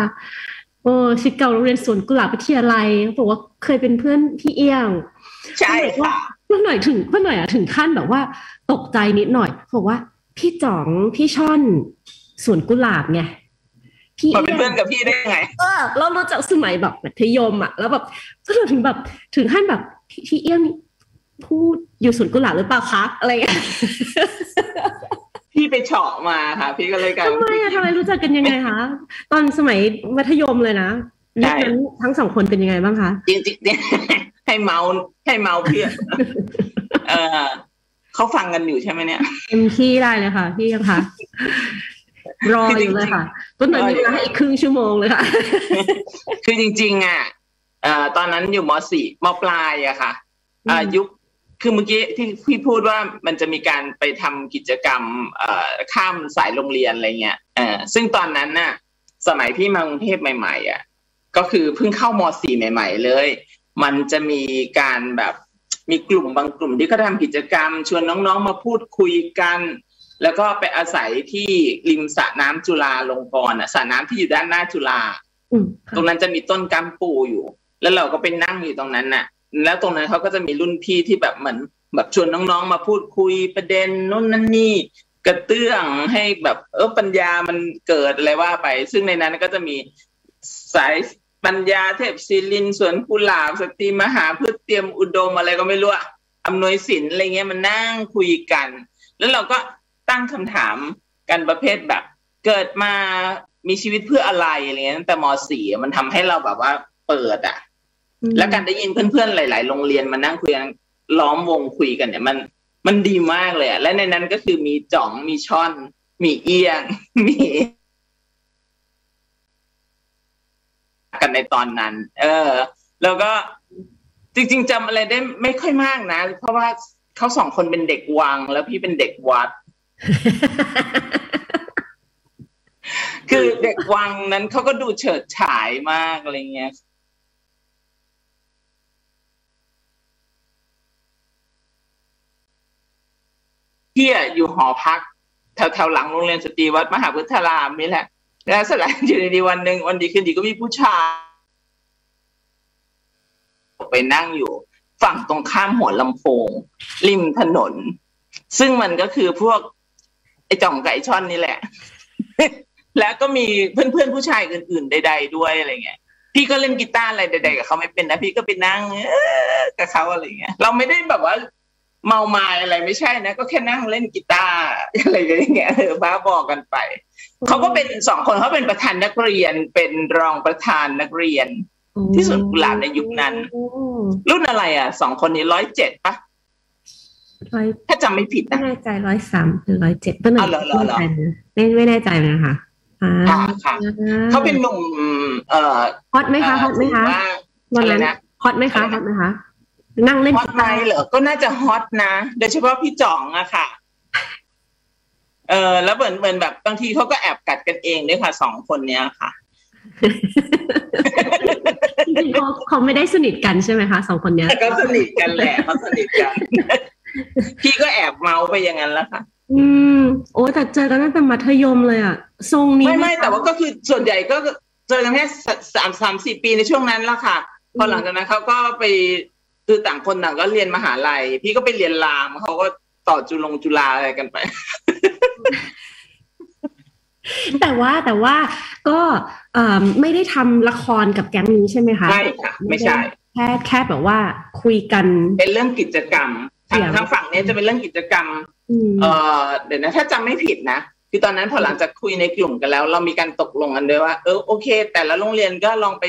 โอ้ชิดเก่าโรงเรียนสวนกุหลาบวิทยาลัยบอกว่าเคยเป็นเพื่อนพี่เอี้ยงใช่ค่ะเมื่อหน่อยถึงเมื่อหน่อยอะถึงขั้นแบบว่า ตกใจนิดหน่อยบอกว่า พี่จ่องพี่ช่อนสวนกุหลาบไงพี่มาเป็นเพื่อนกับพี่ได้ไงเออเรารู้จักสมัยแบบมัธยมอะ แล้วแบบก็ถึงแบบถึงขั้นแบบพี่เอี้ยง พูดอยู่สวนกุหลาบหรือเปล่าคะอะไรเงี้ยพี่ไปเฉาะมาค่ะ พี่ก็เลยกันทำไมอะทำไมรู้จักกันยังไงคะตอนสมัยมัธยมเลยนะยุคนั้นทั้งสองคนเป็นยังไงบ้างคะจริงๆเนี่ยให้เมาให้เมาเพื่อนเออเขาฟังกันอยู่ใช่ไหมเนี่ยเต็มที่ได้เลยค่ะ พี่ยังคะรออยู่เลยค่ะต้นหน่อยมีเวลาให้อีกครึ่งชั่วโมงเลยค่ะ คือจริง ๆ อะตอนนั้นอยู่มสี่มปลายอะค่ะยุค คือเมื่อกี้ที่พี่พูดว่ามันจะมีการไปทำกิจกรรมข้ามสายโรงเรียนอะไรเงี้ยซึ่งตอนนั้นน่ะ สมัยพี่มากรุงเทพใหม่ๆอะก็คือเพิ่งเข้ามสี่ใหม่ ๆ เลย มันจะมีการแบบมีกลุ่มบางกลุ่มที่เขาทำกิจกรรม ชวนน้องๆมาพูดคุยกัน แล้วก็ไปอาศัยที่ริมสระน้ำจุฬาลงกรณ์อะสระน้ำที่อยู่ด้านหน้าจุฬาตรงนั้นจะมีต้นกัมปูอยู่ แล้วเราก็ไปนั่งอยู่ตรงนั้นน่ะ แล้วตรงนั้นเขาก็จะมีรุ่นพี่ที่แบบเหมือนแบบชวนน้องๆ มาพูดคุยประเด็นนู่นนั่นนี่กระเตื้องให้แบบเออปัญญามันเกิดอะไรว่าไป ซึ่งในนั้นก็จะมีสายปัญญาเทพศิลินสวนกุหลาบสตรีมหาพืชเตรียมอุดมอะไรก็ไม่รู้อำนวยสินอะไรเงี้ยมันนั่งคุยกัน แล้วเราก็ตั้งคำถามกันประเภทแบบ เกิดมามีชีวิตเพื่ออะไรอะไรเงี้ยตั้งแต่มสี่มันทำให้เราแบบว่าเปิดอะ แล้วการได้ยินเพื่อนๆหลาย ๆ โรงเรียนมานั่งคุยกันล้อมวงคุยกันเนี่ยมันมันดีมากเลยอะและในนั้นก็คือมีจ่องมีช่อน มีเอียง มีกันในตอนนั้น เออ แล้วก็จริง ๆจำอะไรได้ไม่ค่อยมากนะ เพราะว่าเขาสองคนเป็นเด็กวัง แล้วพี่เป็นเด็กวัด คือเด็กวังนั้นเขาก็ดูเฉิดฉายมากอะไรเงี้ย พี่อยู่หอพักแถวแถวหลังโรงเรียนสตรีวัดมหาพุทธารามนี่แหละ แล้วสลายอยู่ดีวันหนึ่งวันดีคืนดีก็มีผู้ชายไปนั่งอยู่ ฝั่งตรงข้ามหัวลำโพง ริมถนน ซึ่งมันก็คือพวก ไอ้จ่องไก่ช่อนนี่แหละ แล้วก็มีเพื่อนๆผู้ชายอื่น ๆ ใด ๆ ด้วยอะไรเงี้ยพี่ก็เล่นกีตาร์อะไรใดๆกับเขาไม่เป็นนะพี่ก็ไปนั่งกับเขาอะไรเงี้ยเราไม่ได้แบบว่า เมาไมาอะไรไม่ใช่นะ ก็แค่นั่งเล่นกีตาร์อะไรอย่างเงี้ยเออบ้าบอกกันไป เขาก็เป็นสองคนเขาเป็นประธานนักเรียนเป็นรองประธานนักเรียน ที่สวนกุหลาบในยุคนั้น รุ่นอะไรอะสองคนนี้ร้อยเจ็ดปะร้อยถ้าจำไม่ผิดไม่นะแน่ใจร้อยสามหรือร้อยเจ็ดเป็นหนึ่เอาเหรอเหรอเหรอไม่ไม่แน่ใจเลยนะคะอ่าค่ะค่ะเขาเป็นหนุ่มเอ่อฮอตไหมคะฮอตไหมคะว่าวันอะไรนั้นนะฮอตไหมคะฮอตไหมคะ นั่งเล่นฮอตไหมเหรอ ก็น่าจะฮอตนะ โดยเฉพาะพี่จ่องอะค่ะ เออแล้วเหมือนเหมือนแบบบางทีเขาก็แอบกัดกันเองด้วยค่ะสองคนเนี้ยค่ะจริงๆเขาเขาไม่ได้สนิทกันใช่ไหมคะสองคนเนี้ยแต่ก็สนิทกันแหละเขาสนิทกัน พี่ก็แอบเมาไปอย่างนั้นแล้วค่ะ อืม โอ้แต่เจอกันตั้งแต่มัธยมเลยอะทรงนี้ไม่ไม่นะคะแต่ว่าก็คือส่วนใหญ่ก็เจอกันแค่สามสามสี่ปีในช่วงนั้นแล้วค่ะ พอหลังจากนั้นเขาก็ไป คือต่างคนต่างก็เรียนมหาลัย พี่ก็ไปเรียนรามเขาก็ต่อจุลงจุฬาอะไรกันไป แต่ว่าแต่ว่าก็เอ่อไม่ได้ทำละครกับแก๊งนี้ใช่ไหมคะไม่ค่ะไม่ใช่ แค่แค่แบบว่าคุยกัน เป็นเรื่องกิจกรรมทางเดี๋ยวทางฝั่งเนี้ยจะเป็นเรื่องกิจกรรมอืมเออเดี๋ยวนะถ้าจำไม่ผิดนะคือตอนนั้นพอหลังจากคุยในกลุ่มกันแล้ว เรามีการตกลงกันด้วยว่าเออโอเค แต่ละโรงเรียนก็ลองไป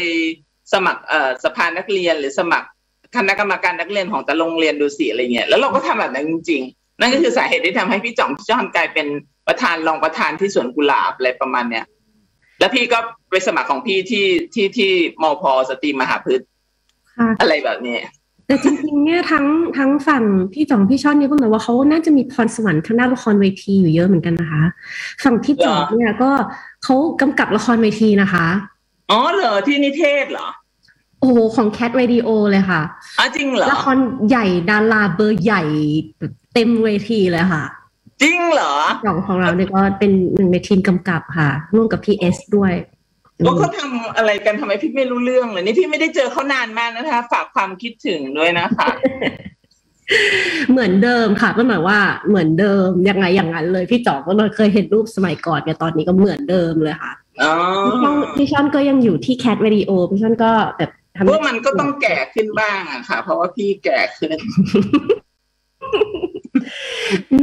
สมัครเอ่อสภานักเรียนหรือสมัคร คณะกรรมการนักเรียนของแต่ละโรงเรียนดูสิอะไรเงี้ยแล้วเราก็ทำแบบนั้นจริงๆ นั่นก็คือสาเหตุที่ทำให้พี่จ่องพี่จ้อนกลายเป็นประธานรองประธานที่สวนกุหลาบอะไรประมาณเนี้ยแล้วพี่ก็ไปสมัครของพี่ที่ที่ที่มพสตรีมหาพฤกษ์ค่ะอะไรแบบนี้แต่จริงๆเนี่ยทั้งทั้งฝั่งพี่จ่องพี่ช่อนเนี่ยก็เหมือนว่าเขาน่าจะมีพรสวรรค์ทางด้านละครเวทีอยู่เยอะเหมือนกันนะคะ ฝั่งพี่จ่องเนี่ยก็เขากำกับละครเวทีนะคะ อ๋อเหรอที่นิเทศเหรอ โอ้โหของ Cat Radio เลยค่ะอ๋อจริงเหรอละครใหญ่ดาราเบอร์ใหญ่แบบเต็มเวทีเลยค่ะ จริงเหรอจ่องของเราเนี่ยก็เป็นหนึ่งในทีมกำกับค่ะ ร่วมกับพี่เอสด้วยว่าเขาทำอะไรกันทำไมพี่ไม่รู้เรื่องเลยนี่พี่ไม่ได้เจอเขานานมากนะคะ ฝากความคิดถึงด้วยนะคะเหมือนเดิมค่ะก็หมายว่าเหมือนเดิมยังไงอย่างนั้นเลยพี่จ่องก็เลยเคยเห็นรูปสมัยก่อนเนี่ยตอนนี้ก็เหมือนเดิมเลยค่ะอ๋อพี่ช่อนพี่ช่อนก็ยังอยู่ที่แคทวิดีโอพี่ช่อนก็แบบ ทำพวกมันก็ต้องแก่ขึ้นบ้างอะค่ะ เพราะว่าพี่แก่ขึ้น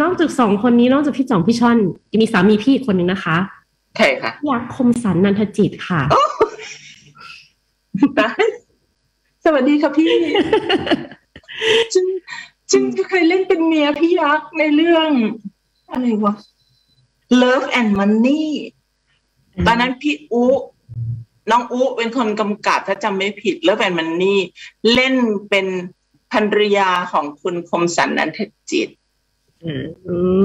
นอกจากสองคนนี้นอกจากพี่จ่องพี่ช่อนยังมีสามีพี่อีกคนหนึ่งนะคะใช่ค่ะยักษ์คมสันนันทจิตค่ะสวัสดีค่ะพี่จึงจึงเคยเล่นเป็นเมียพี่ยักษ์ในเรื่องอะไรวะ Love and Money ตอนนั้นพี่อุ น้องอุเป็นคนกำกับถ้าจำไม่ผิด Love and Money เล่นเป็นภรรยาของคุณคมสันนันทจิตอืม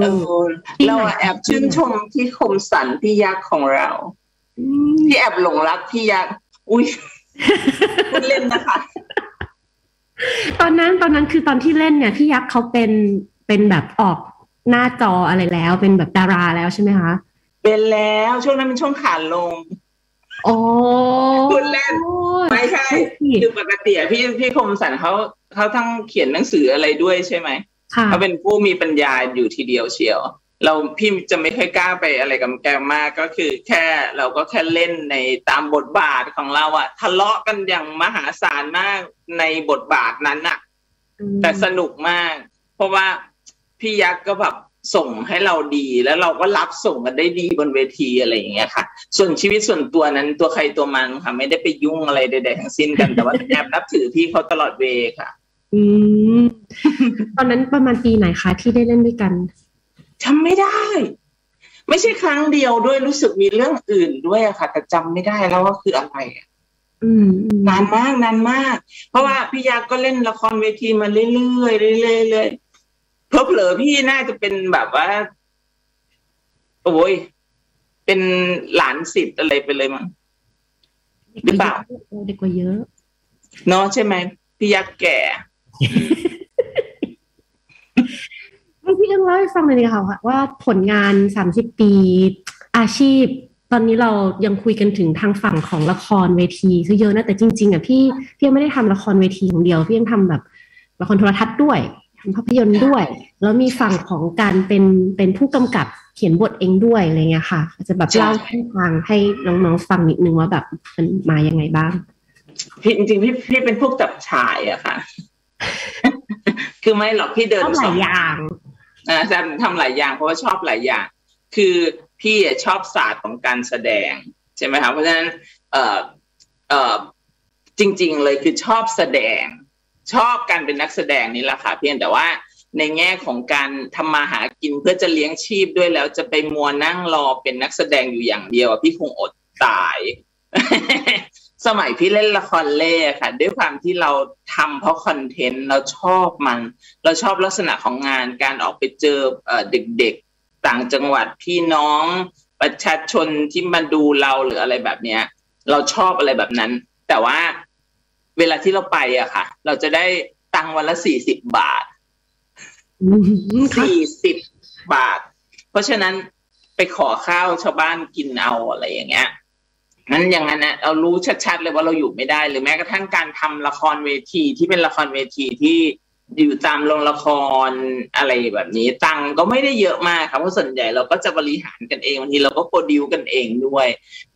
เออเราอะแอบชื่นชมพี่คมสันพี่ยักษ์ของเราพี่แอบหลงรักพี่ยักษ์อุ้ยพูดเล่นนะคะ ตอนนั้นตอนนั้นคือตอนที่เล่นเนี่ยพี่ยักษ์เขาเป็นเป็นแบบออกหน้าจออะไรแล้ว เป็นแบบดาราแล้วใช่ไหมคะ เป็นแล้วช่วงนั้นเป็นช่วงขาลง โอ้พูดเล่นไม่ใช่คือปกติอะพี่พี่คมสันเขาเขาทั้งเขียนหนังสืออะไรด้วยใช่ไหมค่ะเขาเป็นผู้มีปัญญาอยู่ทีเดียวเชียว เราพี่จะไม่ค่อยกล้าไปอะไรกับแกมากก็คือ แค่เราก็แค่เล่นในตามบทบาทของเราอะทะเลาะกันอย่างมหาศาลมากในบทบาทนั้นอะแต่สนุกมาก เพราะว่าพี่ยักษ์ก็แบบ ส่งให้เราดีแล้วเราก็รับส่งกันได้ดีบนเวทีอะไรอย่างเงี้ยค่ะ ส่วนชีวิตส่วนตัวนั้นตัวใครตัวมันค่ะ ไม่ได้ไปยุ่งอะไรใดๆทั้งสิ้นกันแต่ว่าแอบนับถือพี่เขาตลอดเวค่ะ อืมตอนนั้นประมาณปีไหนคะที่ได้เล่นด้วยกันจำไม่ได้ ไม่ใช่ครั้งเดียวด้วยรู้สึกมีเรื่องอื่นด้วยอะค่ะ แต่จำไม่ได้แล้วว่าคืออะไรอะอืมอืมนานมากนานมาก เพราะว่าพี่ยักษ์ก็เล่นละครเวทีมาเรื่อยๆเรื่อยๆ เรื่อยๆเพอเผลอๆพี่น่าจะเป็นแบบว่า โอ้ยเป็นหลานสิทธิ์อะไรไปเลยมั้งหรือเปล่าเด็กกว่าเยอะเนาะใช่ไหมพี่ยักษ์แก่ให้พี่เอื้องเล่าให้ฟังหน่อยดีค่ะว่าผลงานสามสิบปีอาชีพ ตอนนี้เรายังคุยกันถึงทางฝั่งของละครเวทีซะเยอะนะแต่จริง ๆอะพี่พี่ยังไม่ได้ทำละครเวทีอย่างเดียว พี่ยังทำแบบละครโทรทัศน์ด้วย ทำภาพยนตร์ด้วย แล้วมีฝั่งของการเป็นเป็นผู้กำกับเขียนบทเองด้วยอะไรเงี้ยค่ะอาจจะแบบเล่าให้ฟังให้น้องๆฟังนิดนึงว่าแบบมันมายังไงบ้างพี่จริงๆพี่พี่เป็นพวกจับฉายอะค่ะ คือไม่หรอกพี่เดินชอบหลายอย่างอ่าจะทำหลายอย่างเพราะว่าชอบหลายอย่าง คือพี่ชอบศาสตร์ของการแสดงใช่ไหมคะเพราะฉะนั้น เอ่อเอ่อจริง ๆ เลยคือชอบแสดง ชอบการเป็นนักแสดงนี่แหละค่ะเพียงแต่ว่าในแง่ของการทำมาหากินเพื่อจะเลี้ยงชีพด้วยแล้วจะไปมัวนั่งรอเป็นนักแสดงอยู่อย่างเดียวพี่คงอดตาย สมัยพี่เล่นละครเล่ค่ะ ด้วยความที่เราทำเพราะคอนเทนต์เราชอบมัน เราชอบลักษณะของงานการออกไปเจอเด็กๆต่างจังหวัดพี่น้องประชาชนที่มาดูเราหรืออะไรแบบเนี้ย เราชอบอะไรแบบนั้น แต่ว่า เวลาที่เราไปอะค่ะ เราจะได้ตังค์วันละสี่สิบบาทสี่สิบบาท เพราะฉะนั้นไปขอข้าวชาวบ้านกินเอาอะไรอย่างเงี้ยนั้นอย่างนั้นนะเรารู้ชัดๆเลยว่าเราอยู่ไม่ได้ หรือแม้กระทั่งการทำละครเวทีที่เป็นละครเวทีที่อยู่ตามโรงละครอะไรแบบนี้ ตังก็ไม่ได้เยอะมากครับเพราะส่วนใหญ่เราก็จะบริหารกันเองบางทีเราก็โปรดิวกันเองด้วย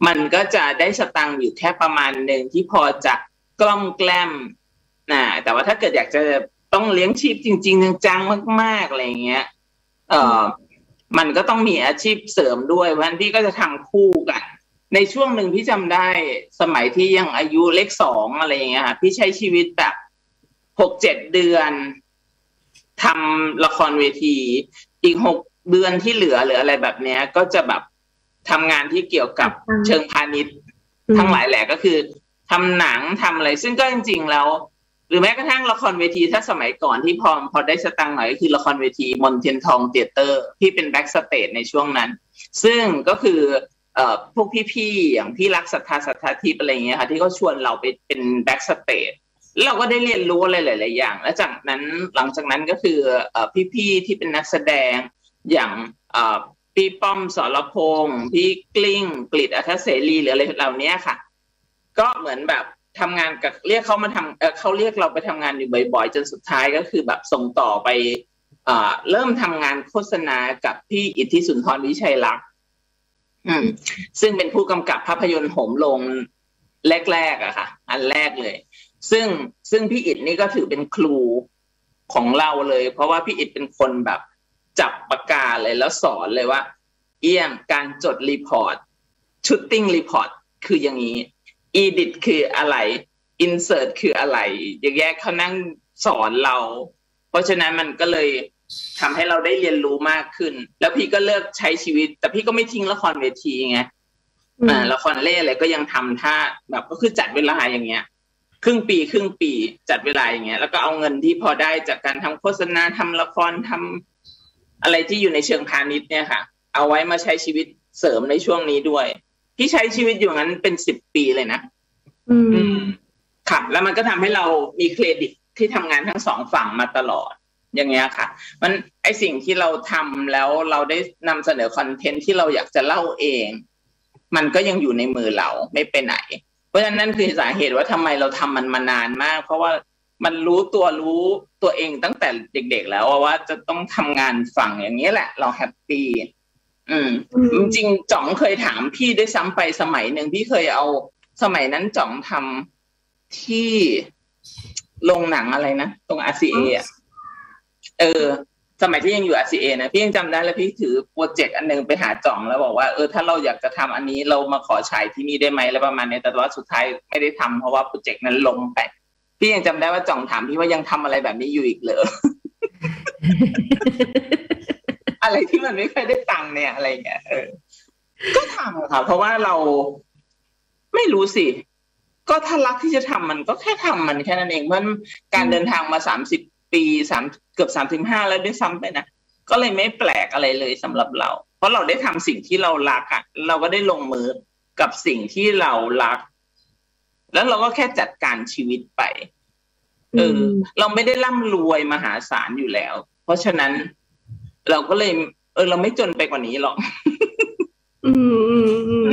มันก็จะได้สตังค์อยู่แค่ประมาณหนึ่งที่พอจะ กล้อมแกล้มนะแต่ว่าถ้าเกิดอยากจะต้องเลี้ยงชีพจริง ๆ จังๆมาก ๆอะไรเงี้ย เอ่อมันก็ต้องมีอาชีพเสริมด้วยวันที่ก็จะทำคู่กัน ในช่วงหนึ่งพี่จำได้สมัยที่ยังอายุเลขสองอะไรอย่างเงี้ยค่ะพี่ใช้ชีวิตแบบหกเจ็ดเดือนทำละครเวที อีกหกเดือนที่เหลือหรืออะไรแบบเนี้ย ก็จะแบบทำงานที่เกี่ยวกับเชิงพาณิชย์ ทั้งหลายแหละก็คือ ทำหนังทำอะไร ซึ่งก็จริง ๆ แล้ว หรือแม้กระทั่งละครเวทีถ้าสมัยก่อนที่พอพอได้สตังค์หน่อยก็คือละครเวทีมณเฑียรทองเธียเตอร์ ที่เป็น backstage ในช่วงนั้น ซึ่งก็คือเอ่อพวกพี่ๆ อย่างพี่รักศรัทธาศรัทธาทิพย์อะไรเงี้ยค่ะที่เขาชวนเราไปเป็น backstage เราก็ได้เรียนรู้อะไรหลาย ๆ อย่าง และจากนั้นหลังจากนั้นก็คือเอ่อพี่ ๆ ที่เป็นนักแสดงอย่างเอ่อพี่ป้อมสรพงษ์พี่กลิ้งกลิดอัธเสรีหรืออะไรเหล่านี้ค่ะ ก็เหมือนแบบทำงานกับเรียกเขามาทำเเขาเรียกเราไปทำงานอยู่บ่อยๆ จนสุดท้ายก็คือแบบส่งต่อไปเริ่มทำงานโฆษณากับพี่อิทธิสุนทรวิชัยลักษณ์ซึ่งเป็นผู้กำกับภาพยนตร์โหมลงแรกๆอะค่ะ อันแรกเลย ซึ่งซึ่งพี่อิทนี่ก็ถือเป็นครูของเราเลย เพราะว่าพี่อิทเป็นคนแบบจับปากกาเลยแล้วสอนเลยว่า อย่างการจด report shooting report คืออย่างนี้ edit คืออะไร insert คืออะไร อย่างแยกเขานั่งสอนเรา เพราะฉะนั้นมันก็เลยทำให้เราได้เรียนรู้มากขึ้น แล้วพี่ก็เลิกใช้ชีวิต แต่พี่ก็ไม่ทิ้งละครเวทีไงอ่าละครเร่อะไรก็ยังทำท่าแบบก็คือจัดเวลาอย่างเงี้ย ครึ่งปีครึ่งปีจัดเวลาอย่างเงี้ย แล้วก็เอาเงินที่พอได้จากการทำโฆษณาทำละครทำอะไรที่อยู่ในเชิงพาณิชย์เนี่ยค่ะ เอาไว้มาใช้ชีวิตเสริมในช่วงนี้ด้วย พี่ใช้ชีวิตอยู่งั้นเป็นสิบปีเลยนะอืมค่ะ แล้วมันก็ทำให้เรามีเครดิตที่ทำงานทั้งสองฝั่งมาตลอด อย่างเงี้ยค่ะ มันไอสิ่งที่เราทำแล้วเราได้นำเสนอคอนเทนต์ที่เราอยากจะเล่าเอง มันก็ยังอยู่ในมือเราไม่ไปไหน เพราะฉะนั้นนั่นคือสาเหตุว่าทำไมเราทำมันมานานมาก เพราะว่ามันรู้ตัวรู้ตัวเองตั้งแต่เด็ก ๆ แล้วว่าจะต้องทำงานฝั่งอย่างนี้แหละ เราแฮปปี้ อืมจริงจ่องเคยถามพี่ด้วยซ้ำไปสมัยหนึ่งพี่เคยเอาสมัยนั้นจ่องทำที่โรงหนังอะไรนะ ตรง RCA อะเออ สมัยที่ยังอยู่ RCA นะพี่ยังจำได้แล้วพี่ถือโปรเจกต์อันนึงไปหาจ่องแล้วบอกว่าเออถ้าเราอยากจะทำอันนี้เรามาขอฉายที่นี่ได้ไหมแล้วประมาณนี้แต่ว่าสุดท้ายไม่ได้ทำเพราะว่าโปรเจกต์นั้นลงไปพี่ยังจำได้ว่าจ่องถามพี่ว่ายังทำอะไรแบบนี้อยู่อีกเหรอ อะไรที่มันไม่เคยได้ตังค์เนี่ยอะไรเงี้ยเออ ก็ทำค่ะเพราะว่าเราไม่รู้สิ ก็ถ้ารักที่จะทำมันก็แค่ทำมันแค่นั้นเองมันการเดินทางมาสามสิบปีสามเกือบสามถึงห้าแล้วด้วยซ้ำไปนะก็เลยไม่แปลกอะไรเลยสำหรับเรา เพราะเราได้ทำสิ่งที่เรารักอะเราก็ได้ลงมือกับสิ่งที่เรารัก แล้วเราก็แค่จัดการชีวิตไปเออเราไม่ได้ร่ำรวยมหาศาลอยู่แล้ว เพราะฉะนั้น เราก็เลย เออ เราไม่จนไปกว่านี้หรอกอืมอืมอืม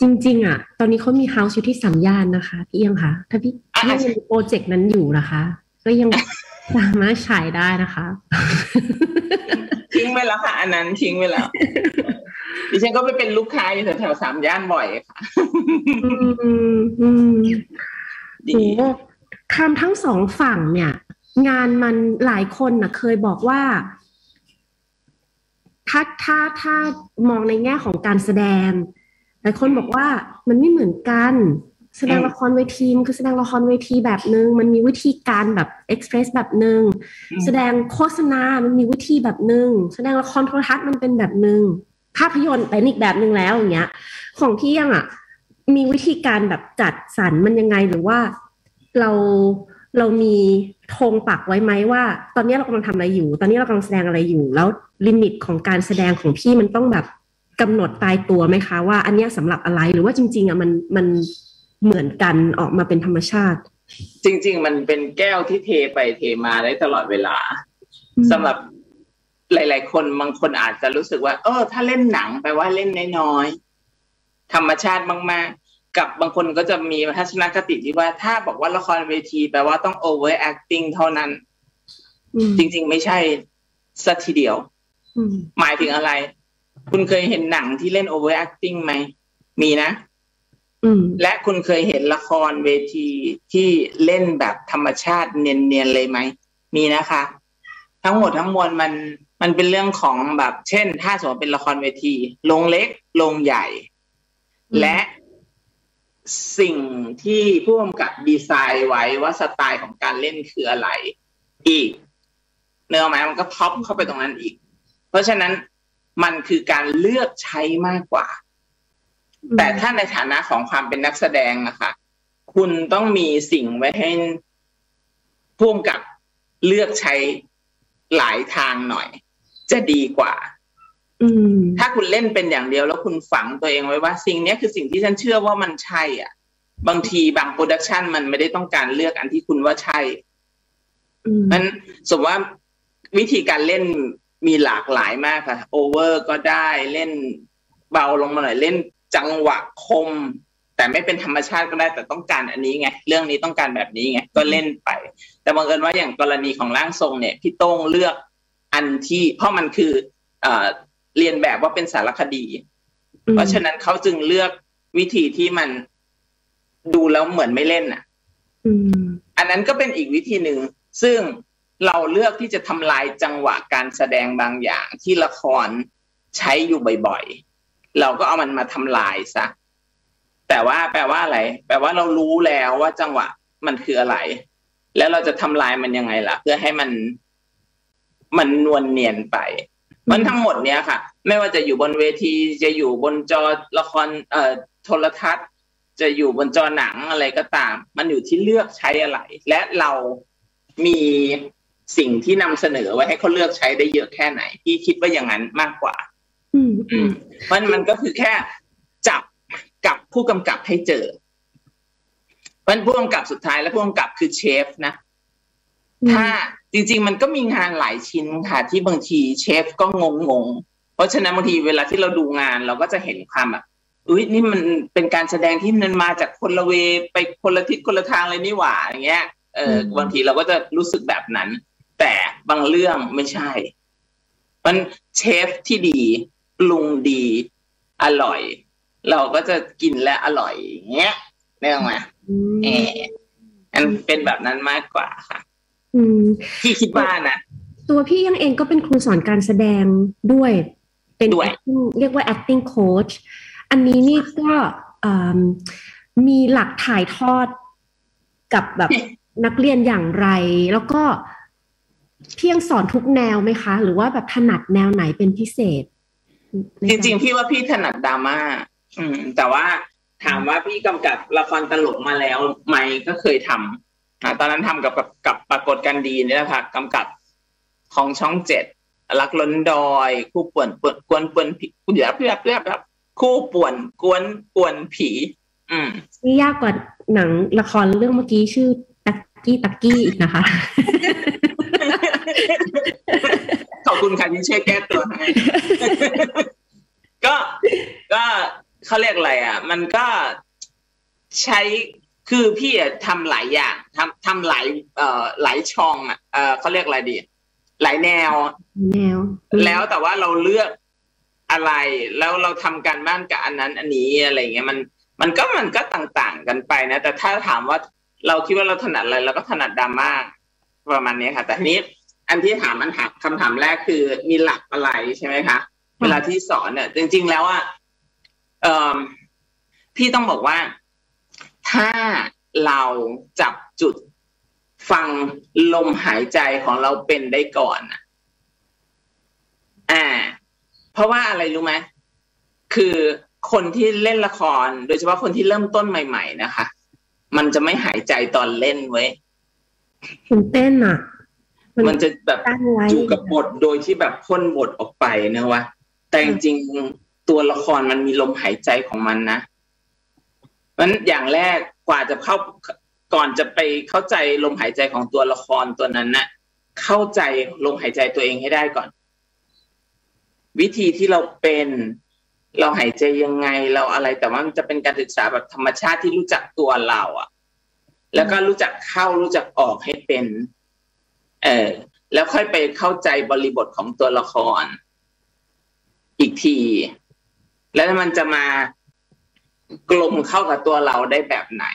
จริง ๆ อะ ตอนนี้เขามีเฮาส์อยู่ที่สามย่านนะคะ พี่ยังคะถ้าพี่ถ้ายังมีโปรเจกต์นั้นอยู่นะคะ ก็ยังสามารถฉายได้นะคะ ทิ้งไปแล้วค่ะ อันนั้นทิ้งไปแล้วดิฉันก็ไปเป็นลูกค้าอยู่แถวๆสามย่านบ่อยค่ะอืมอืมดีโหคำทั้งสองฝั่งเนี่ย งานมันหลายคนน่ะเคยบอกว่า ถ้าถ้าถ้ามองในแง่ของการแสดงหลายคนบอกว่ามันไม่เหมือนกัน แสดงละครเวทีมันคือแสดงละครเวทีแบบหนึง่งมันมีวิธีการแบบเอ็กซ์เพรสแบบหนึง่งแสดงโฆษณา มันมีวิธีแบบหนึง่งแสดงละครโทรทัศน์มันเป็นแบบหนึง่งภาพยนตร์เป็นอีกแบบหนึ่งแล้วอย่างเงี้ย ของพี่ยังอะ มีวิธีการแบบจัดสรรมันยังไงหรือว่าเรา เรามีธงปักไว้ไหมว่า ตอนนี้เรากำลังทำอะไรอยู่ ตอนนี้เรากำลังแสดงอะไรอยู่ แล้วลิมิตของการแสดงของพี่มันต้องแบบกำหนดตายตัวไหมคะว่า อันนี้สำหรับอะไรหรือว่าจริง ๆอะมันมันเหมือนกันออกมาเป็นธรรมชาติ จริง ๆ มันเป็นแก้วที่เทไปเทมาได้ตลอดเวลาสำหรับหลาย ๆ คนบางคนอาจจะรู้สึกว่า เออ ถ้าเล่นหนังแปลว่าเล่นน้อยๆธรรมชาติมากๆ กับบางคนก็จะมีทัศนคติที่ว่าถ้าบอกว่าละครเวทีแปลว่าต้อง over acting เท่านั้นอืมจริง ๆ ไม่ใช่สัทีเดียวอืมหมายถึงอะไร คุณเคยเห็นหนังที่เล่น over acting ไหม มีนะอืมและคุณเคยเห็นละครเวทีที่เล่นแบบธรรมชาติเนียนๆเลยไหม มีนะคะ ทั้งหมดทั้งมวลมันมันเป็นเรื่องของแบบ เช่น ถ้าสมมติเป็นละครเวทีโรงเล็กโรงใหญ่อืมและ สิ่งที่ผู้กำกับดีไซน์ไว้ว่าสไตล์ของการเล่นคืออะไรอีกเนื้ออกไหมมันก็ท็อปเข้าไปตรงนั้นอีก เพราะฉะนั้นมันคือการเลือกใช้มากกว่า แต่ถ้าในฐานะของความเป็นนักแสดงอะค่ะคุณต้องมีสิ่งไว้ให้พ่วงกับเลือกใช้หลายทางหน่อย จะดีกว่าอืม ถ้าคุณเล่นเป็นอย่างเดียว แล้วคุณฝังตัวเองไว้ว่า สิ่งเนี้ยคือสิ่งที่ฉันเชื่อว่ามันใช่อะ บางทีบางโปรดักชันมันไม่ได้ต้องการเลือกอันที่คุณว่าใช่อืมมันสมมติว่าวิธีการเล่นมีหลากหลายมากค่ะโอเวอร์ก็ได้เล่นเบาลงมาหน่อยเล่นจังหวะคม แต่ไม่เป็นธรรมชาติก็ได้แต่ต้องการอันนี้ไงเรื่องนี้ต้องการแบบนี้ไงก็เล่นไป แต่บังเอิญว่าอย่างกรณีของร่างทรงเนี่ยพี่โต้งเลือกอันที่เพราะมันคือ เอ่อเรียนแบบว่าเป็นสารคดี เพราะฉะนั้นเขาจึงเลือกวิธีที่มันดูแล้วเหมือนไม่เล่นอะอืมอันนั้นก็เป็นอีกวิธีหนึ่ง ซึ่งเราเลือกที่จะทำลายจังหวะการแสดงบางอย่างที่ละครใช้อยู่บ่อยๆ เราก็เอามันมาทำลายซะ แต่ว่าแปลว่าอะไร แปลว่าเรารู้แล้วว่าจังหวะมันคืออะไร แล้วเราจะทำลายมันยังไงล่ะ เพื่อให้มันมันนวลเนียนไป มันทั้งหมดเนี้ยค่ะ ไม่ว่าจะอยู่บนเวทีจะอยู่บนจอละครเอ่อโทรทัศน์ จะอยู่บนจอหนังอะไรก็ตาม มันอยู่ที่เลือกใช้อะไร และเรามีสิ่งที่นำเสนอไว้ให้เขาเลือกใช้ได้เยอะแค่ไหนพี่คิดว่าอย่างนั้นมากกว่า อืมอือืมมมันมันก็คือแค่จับกับผู้กำกับให้เจอมันผู้กำกับสุดท้ายและผู้กำกับคือเชฟนะ ถ้า จริง ๆ มันก็มีงานหลายชิ้นค่ะ ที่บางทีเชฟก็งงงๆเพราะฉะนั้นบางทีเวลาที่เราดูงานเราก็จะเห็นความแบบอุ้ยนี่มันเป็นการแสดงที่มันมาจากคนละเวไปคนละทิศคนละทางเลยนี่หว่าอย่างเงี้ยเอออืมบางทีเราก็จะรู้สึกแบบนั้น แต่บางเรื่องไม่ใช่ มันเชฟที่ดีปรุงดีอร่อย เราก็จะกินและอร่อยอย่างเงี้ยได้ไหมอืมเอออันเป็นแบบนั้นมากกว่าค่ะ อืมที่คิดว่านะ ตัวพี่ยังเองก็เป็นครูสอนการแสดงด้วย เป็นด้วย acting เรียกว่า acting coach อันนี้นี่ก็อืมมีหลักถ่ายทอดกับแบบนักเรียนอย่างไร แล้วก็พี่ยังสอนทุกแนวไหมคะ หรือว่าแบบถนัดแนวไหนเป็นพิเศษในจการิงๆ พี่ว่าพี่ถนัดดราม่าอืมแต่ว่าถามว่าพี่กำกับละครตลกมาแล้วไหมก็เคยทำ อ่าตอนนั้นทำกับกับกับปรากฏกันดีนี่แหละค่ะกำกับของช่องเจ็ดรักล้นดอย คู่ป่วนป่วนกวนป่วนผีเดี๋ยวเรียบเรียบครับคู่ป่วนกวนป่วนผี อืมนี่ยากกว่าหนังละครเรื่องเมื่อกี้ชื่อตักกี้ตักกี้อีกนะคะ ขอบคุณค่ะที่ช่วยแก้ตัวให้ก็ก็เขาเรียกอะไรอะ มันก็ใช้ คือพี่อะทำหลายอย่างทำทำหลายเอ่อหลายช่องอะเออเขาเรียกอะไรดี หลายแนว แนว แล้วแต่ว่าเราเลือกอะไรแล้วเราทำการบ้านกับอันนั้น อันนี้อะไรเงี้ยมันมันก็มันก็ต่างๆกันไปนะ แต่ถ้าถามว่าเราคิดว่าเราถนัดอะไรเราก็ถนัดดราม่าประมาณนี้ค่ะ แต่ทีนี้อันที่ถามมันถามคำถามแรกคือมีหลักอะไรใช่ไหมคะ เวลาที่สอนเนี่ยจริง ๆ แล้วอะเอ่อพี่ต้องบอกว่า ถ้าเราจับจุดฟังลมหายใจของเราเป็นได้ก่อนอะอ่า เพราะว่าอะไรรู้ไหมคือคนที่เล่นละคร โดยเฉพาะคนที่เริ่มต้นใหม่ ๆ นะคะ มันจะไม่หายใจตอนเล่นเว้ยตื่นเต้นอะ มันจะแบบตั้งไว้อยู่กับบทโดยที่แบบพ่นบทออกไปนะวะแต่จริงๆตัวละครมันมีลมหายใจของมันนะเพ ราะนั้นอย่างแรกกว่าจะเข้าก่อนจะไปเข้าใจลมหายใจของตัวละครตัวนั้นนะ่ะ เข้าใจลมหายใจตัวเองให้ได้ก่อน วิธีที่เราเป็น เราหายใจยังไงเราอะไร แต่ว่ามันจะเป็นการศึกษาแบบธรรมชาติที่รู้จักตัวเราอะแล้วก็รู้จักเข้ารู้จักออกให้เป็น เออแล้วค่อยไปเข้าใจบริบทของตัวละคร อีกที แล้วมันจะมา กลมเข้ากับตัวเราได้แบบไหน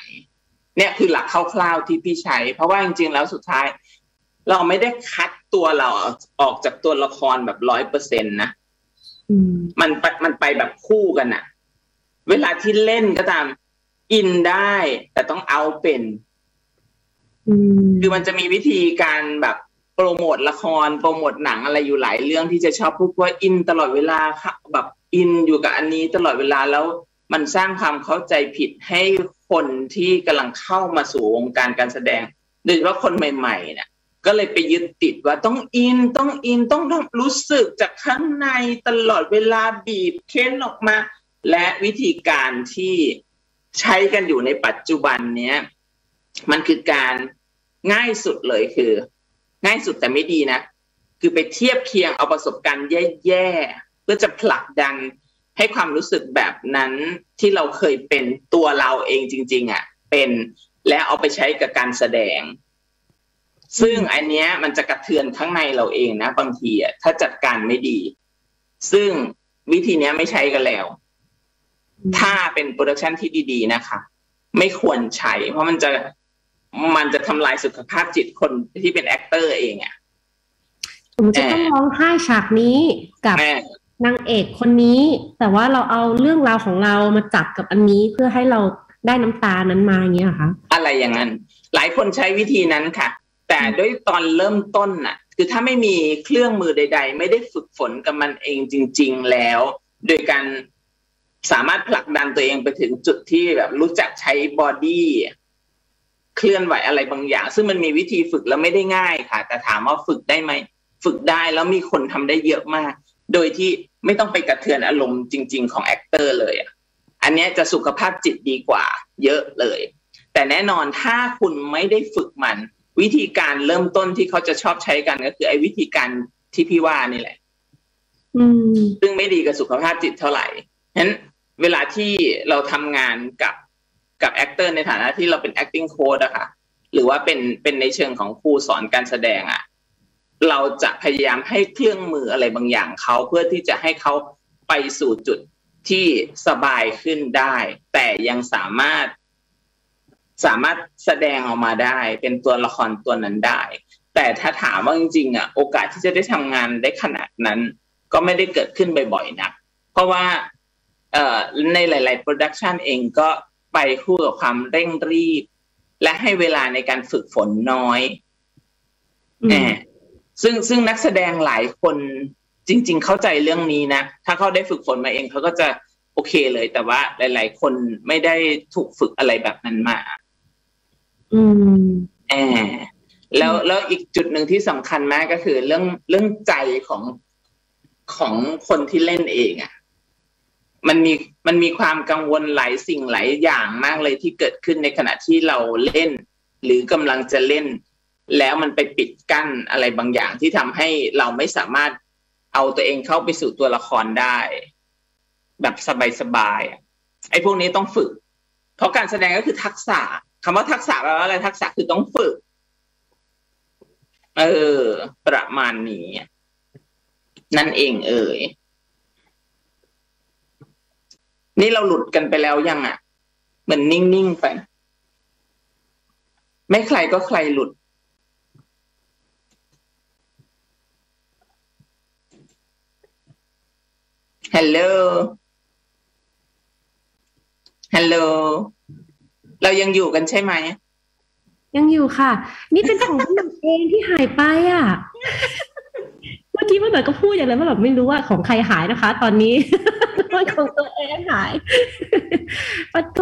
เนี่ยคือหลักคร่าวๆที่พี่ใช้ เพราะว่าจริงๆแล้วสุดท้าย เราไม่ได้คัดตัวเราออกจากตัวละครแบบร้อยเปอร์เซ็นต์นะอืมมันไปมันไปแบบคู่กันอะเวลาที่เล่นก็ตาม อินได้ แต่ต้องเอาเป็นอืมคือมันจะมีวิธีการแบบโปรโมทละคร โปรโมทหนังอะไรอยู่หลายเรื่องที่จะชอบพูดว่าอินตลอดเวลาค่ะแบบอินอยู่กับอันนี้ตลอดเวลาแล้ว มันสร้างความเข้าใจผิดให้คนที่กำลังเข้ามาสู่วงการการแสดงโดยเฉพาะคนใหม่ๆเนี่ยก็เลยไปยึดติดว่าต้องอินต้องอินต้องรู้สึกจากข้างในตลอดเวลาบีบเค้นออกมา และวิธีการที่ใช้กันอยู่ในปัจจุบันเนี้ยมันคือการง่ายสุดเลยคือ ง่ายสุดแต่ไม่ดีนะ คือไปเทียบเคียงเอาประสบการณ์แย่ๆเพื่อจะผลักดัน ให้ความรู้สึกแบบนั้นที่เราเคยเป็นตัวเราเองจริง ๆอะเป็นและเอาไปใช้กับการแสดง ซึ่งอันเนี้ยมันจะกระเทือนข้างในเราเองนะบางทีอะถ้าจัดการไม่ดี ซึ่งวิธีเนี้ยไม่ใช้กันแล้ว ถ้าเป็น production ที่ดีๆนะคะ ไม่ควรใช้ เพราะมันจะมันจะทำลายสุขภาพจิตคนที่เป็น actor เองอะ่ะผมจะต้องร้องไห้ฉากนี้กับแม่ นางเอกคนนี้ แต่ว่าเราเอาเรื่องราวของเรามาจับกับอันนี้เพื่อให้เราได้น้ำตานั้นมาอย่างเงี้ยเหรอคะอะไรอย่างนั้น หลายคนใช้วิธีนั้นค่ะ แต่ด้วยตอนเริ่มต้นน่ะ คือถ้าไม่มีเครื่องมือใด ๆ ไม่ได้ฝึกฝนกับมันเองจริง ๆ แล้ว โดยการสามารถผลักดันตัวเองไปถึงจุดที่แบบรู้จักใช้ body เคลื่อนไหวอะไรบางอย่าง ซึ่งมันมีวิธีฝึกแล้วไม่ได้ง่ายค่ะ แต่ถามว่าฝึกได้ไหม ฝึกได้แล้วมีคนทำได้เยอะมาก โดยที่ไม่ต้องไปกระเทือนอารมณ์จริง ๆ ของ actor เลยอะอันเนี้ยจะสุขภาพจิตดีกว่า เยอะเลย แต่แน่นอนถ้าคุณไม่ได้ฝึกมัน วิธีการเริ่มต้นที่เขาจะชอบใช้กันก็คือไอ้วิธีการที่พี่ว่านี่แหละอืมซึ่งไม่ดีกับสุขภาพจิตเท่าไหร่ฉะนั้นเวลาที่เราทำงานกับกับ actor ในฐานะที่เราเป็น acting coach อะค่ะหรือว่าเป็นเป็นในเชิงของครูสอนการแสดงอะ เราจะพยายามให้เครื่องมืออะไรบางอย่างเขาเพื่อที่จะให้เขาไปสู่จุดที่สบายขึ้นได้ แต่ยังสามารถ สามารถแสดงออกมาได้ เป็นตัวละครตัวนั้นได้ แต่ถ้าถามว่าจริงๆอะโอกาสที่จะได้ทำงานได้ขนาดนั้น ก็ไม่ได้เกิดขึ้นบ่อยๆนักเพราะว่าเอ่อในหลาย ๆ production เองก็ไปคู่กับความเร่งรีบ และให้เวลาในการฝึกฝนน้อยอืมแอบ ซึ่งซึ่งนักแสดงหลายคนจริง ๆ เข้าใจเรื่องนี้นะ ถ้าเขาได้ฝึกฝนมาเองเขาก็จะโอเคเลย แต่ว่าหลาย ๆ คนไม่ได้ถูกฝึกอะไรแบบนั้นมา อืมแอบแล้วแล้วอีกจุดหนึ่งที่สำคัญมากก็คือ เรื่องเรื่องใจของของคนที่เล่นเองอะ่ะ มันมีมันมีความกังวลหลายสิ่งหลายอย่างมากเลยที่เกิดขึ้นในขณะที่เราเล่น หรือกำลังจะเล่น แล้วมันไปปิดกั้นอะไรบางอย่างที่ทำให้เราไม่สามารถเอาตัวเองเข้าไปสู่ตัวละครได้ แบบสบายๆไอ้พวกนี้ต้องฝึก เพราะการแสดงก็คือทักษะคำว่าทักษะแปลว่าอะไรทักษะคือต้องฝึก เออ ประมาณนี้ นั่นเอง เอ่ยนี่เราหลุดกันไปแล้วยังอะเหมือนนิ่งๆไป ไม่ใครก็ใครหลุด ฮัลโหลฮัลโหลเรายังอยู่กันใช่ไหม ยังอยู่ค่ะ นี่เป็นของพี่หนุ่มเองที่หายไปอะ เมื่อกี้มันเหมือนก็พูดอย่างไรว่าแบบไม่รู้ว่าของใครหายนะคะ ตอนนี้มันของตัวเองหายปะโต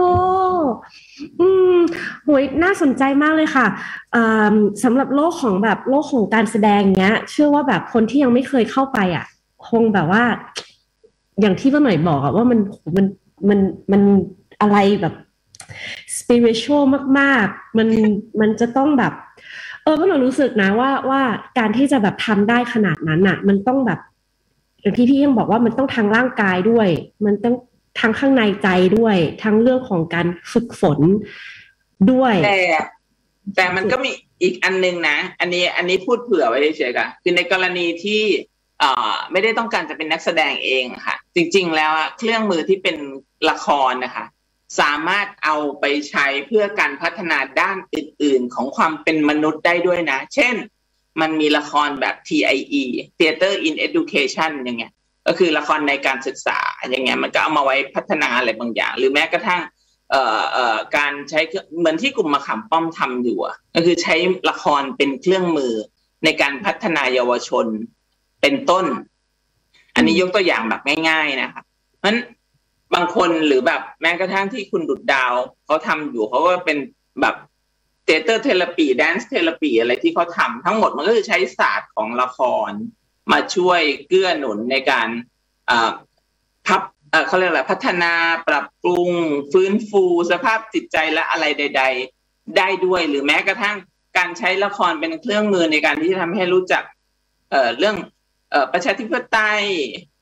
อืมโหยน่าสนใจมากเลยค่ะสำหรับโลกของแบบโลกของการแสดงเนี้ย เชื่อว่าแบบคนที่ยังไม่เคยเข้าไปอะ คงแบบว่า อย่างที่ว่าหน่อยบอกอะว่ามันมันมันมันอะไรแบบ spiritual มากๆ มันมันจะต้องแบบ เออก็เรารู้สึกนะว่าว่าการที่จะแบบทำได้ขนาดนั้นอะมันต้องแบบอย่างที่พี่ยังบอกว่ามันต้องทางร่างกายด้วย มันต้องทั้งข้างในใจด้วย ทั้งเรื่องของการฝึกฝนด้วยแต่แต่มันก็มีอีกอันนึงนะ อันนี้ อันนี้พูดเผื่อไว้เฉยๆกันคือในกรณีที่ ไม่ได้ต้องการจะเป็นนักแสดงเองค่ะ จริง ๆ แล้วเครื่องมือที่เป็นละครนะคะ สามารถเอาไปใช้เพื่อการพัฒนาด้านอื่น ๆ ของความเป็นมนุษย์ได้ด้วยนะ เช่น มันมีละครแบบ TIE Theater in Education อย่างเงี้ย ก็คือละครในการศึกษาอย่างเงี้ยมันก็เอามาไว้พัฒนาอะไรบางอย่าง หรือแม้กระทั่งเอ่อเอ่อการใช้เหมือนที่กลุ่มมะขามป้อมทำอยู่ก็คือใช้ละครเป็นเครื่องมือในการพัฒนาเยาวชน เป็นต้น อันนี้ยกตัวอย่างแบบง่าย ๆ นะครับเพราะบางคนหรือแบบแม้กระทั่งที่คุณดุดดาวเขาทำอยู่เขาก็เป็นแบบ theater therapy dance therapy อะไรที่เขาทำทั้งหมดมันก็คือใช้ศาสตร์ของละคร มาช่วยเกื้อหนุนในการพับเขาเรียกอะไรพัฒนาปรับปรุง ฟื้นฟู สภาพจิตใจและอะไรใด ๆ ได้ด้วยหรือแม้กระทั่งการใช้ละครเป็นเครื่องมือในการที่จะทำให้รู้จักเรื่อง ประชาธิปไตย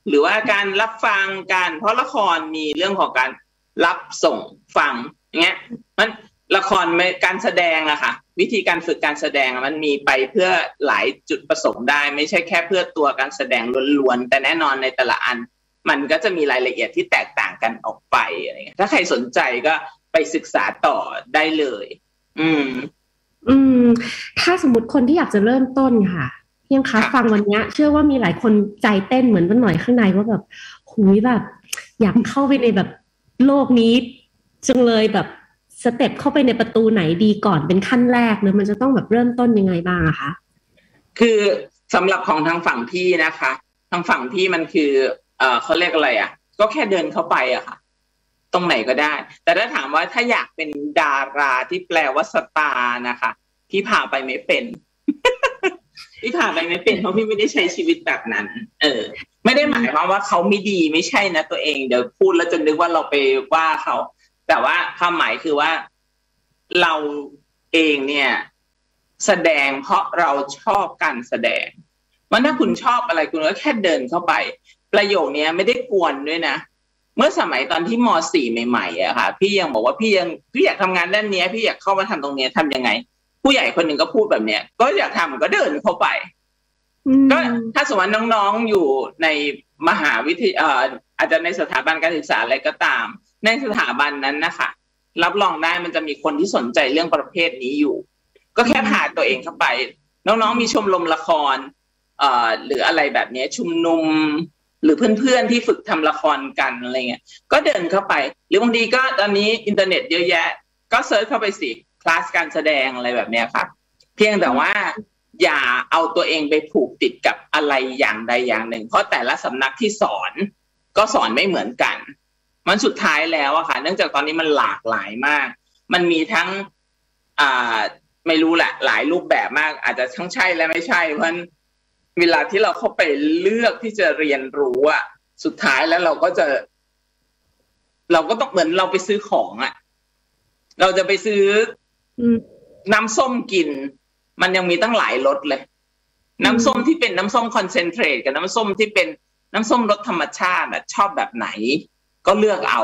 หรือว่าการรับฟังการ เพราะละครมีเรื่องของการรับส่งฟังอย่างเงี้ยมันละครการแสดงอะค่ะ วิธีการฝึกการแสดงมันมีไปเพื่อหลายจุดประสงค์ได้ ไม่ใช่แค่เพื่อตัวการแสดงล้วนๆแต่แน่นอนในแต่ละอัน มันก็จะมีรายละเอียดที่แตกต่างกันออกไปอะไรเงี้ยถ้าใครสนใจก็ไปศึกษาต่อได้เลย อืม อืม ถ้าสมมติคนที่อยากจะเริ่มต้นค่ะ ยังคะฟังวันนี้เชื่อว่ามีหลายคนใจเต้นเหมือนวันหน่อยข้างในว่าแบบหุยแบบ อยากเข้าไปในแบบโลกนี้จังเลยแบบสเต็ปเข้าไปในประตูไหนดีก่อนเป็นขั้นแรกเลยมันจะต้องแบบเริ่มต้นยังไงบ้างอะคะคือสำหรับของทางฝั่งพี่นะคะ ทางฝั่งพี่มันคือ เออเขาเรียกอะไรอะ่ะ ก็แค่เดินเข้าไปอะค่ะ ตรงไหนก็ได้ แต่ถ้าถามว่าถ้าอยากเป็นดาราที่แปลว่าสตาร์นะคะ พี่พาไปไม่เป็น พี่ผ่านไปไม่เป็นเพราะพี่ไม่ได้ใช้ชีวิตแบบนั้น เออ ไม่ได้หมายความว่าเขาไม่ดีไม่ใช่นะตัวเองเดี๋ยวพูดแล้วจนนึกว่าเราไปว่าเขา แต่ว่าความหมายคือว่า เราเองเนี่ย แสดงเพราะเราชอบการแสดงมันถ้าคุณชอบอะไรคุณก็แค่เดินเข้าไป ประโยคนี้ไม่ได้กวนด้วยนะเมื่อสมัยตอนที่มสี่ใหม่ๆอะค่ะ พี่ยังบอกว่าพี่ยังพี่อยากทำงานด้านนี้พี่อยากเข้ามาทำตรงนี้ทำยังไง ผู้ใหญ่คนหนึ่งก็พูดแบบเนี้ย ก็อยากทำก็เดินเข้าไปก็ถ้าสมมติน้องๆอยู่ในมหาวิทยาอาจจะในสถาบันการศึกษาอะไรก็ตาม ในสถาบันนั้นนะคะรับรองได้มันจะมีคนที่สนใจเรื่องประเภทนี้อยู่ ก็แค่พาตัวเองเข้าไป น้องๆมีชมรมละครเอ่อหรืออะไรแบบนี้ชุมนุมหรือเพื่อนๆที่ฝึกทำละครกันอะไรเงี้ยก็เดินเข้าไป หรือบางทีก็ตอนนี้อินเทอร์เน็ตเยอะแยะ ก็ search เข้าไปสิ คลาสการแสดงอะไรแบบเนี้ยครับเพียงแต่ว่าอย่าเอาตัวเองไปผูกติดกับอะไรอย่างใดอย่างหนึ่ง เพราะแต่ละสำนักที่สอนก็สอนไม่เหมือนกัน มันสุดท้ายแล้วอะค่ะ เนื่องจากตอนนี้มันหลากหลายมาก มันมีทั้งอ่าไม่รู้แหละหลายรูปแบบมาก อาจจะทั้งใช่และไม่ใช่ เพราะเวลาที่เราเข้าไปเลือกที่จะเรียนรู้อะสุดท้ายแล้วเราก็จะ เราก็ต้องเหมือนเราไปซื้อของอะเราจะไปซื้อ น้ำส้มกิน มันยังมีตั้งหลายรสเลย น้ำส้มที่เป็นน้ำส้มคอนเซนเทรตกับน้ำส้มที่เป็นน้ำส้มรสธรรมชาติอะชอบแบบไหน ก็เลือกเอา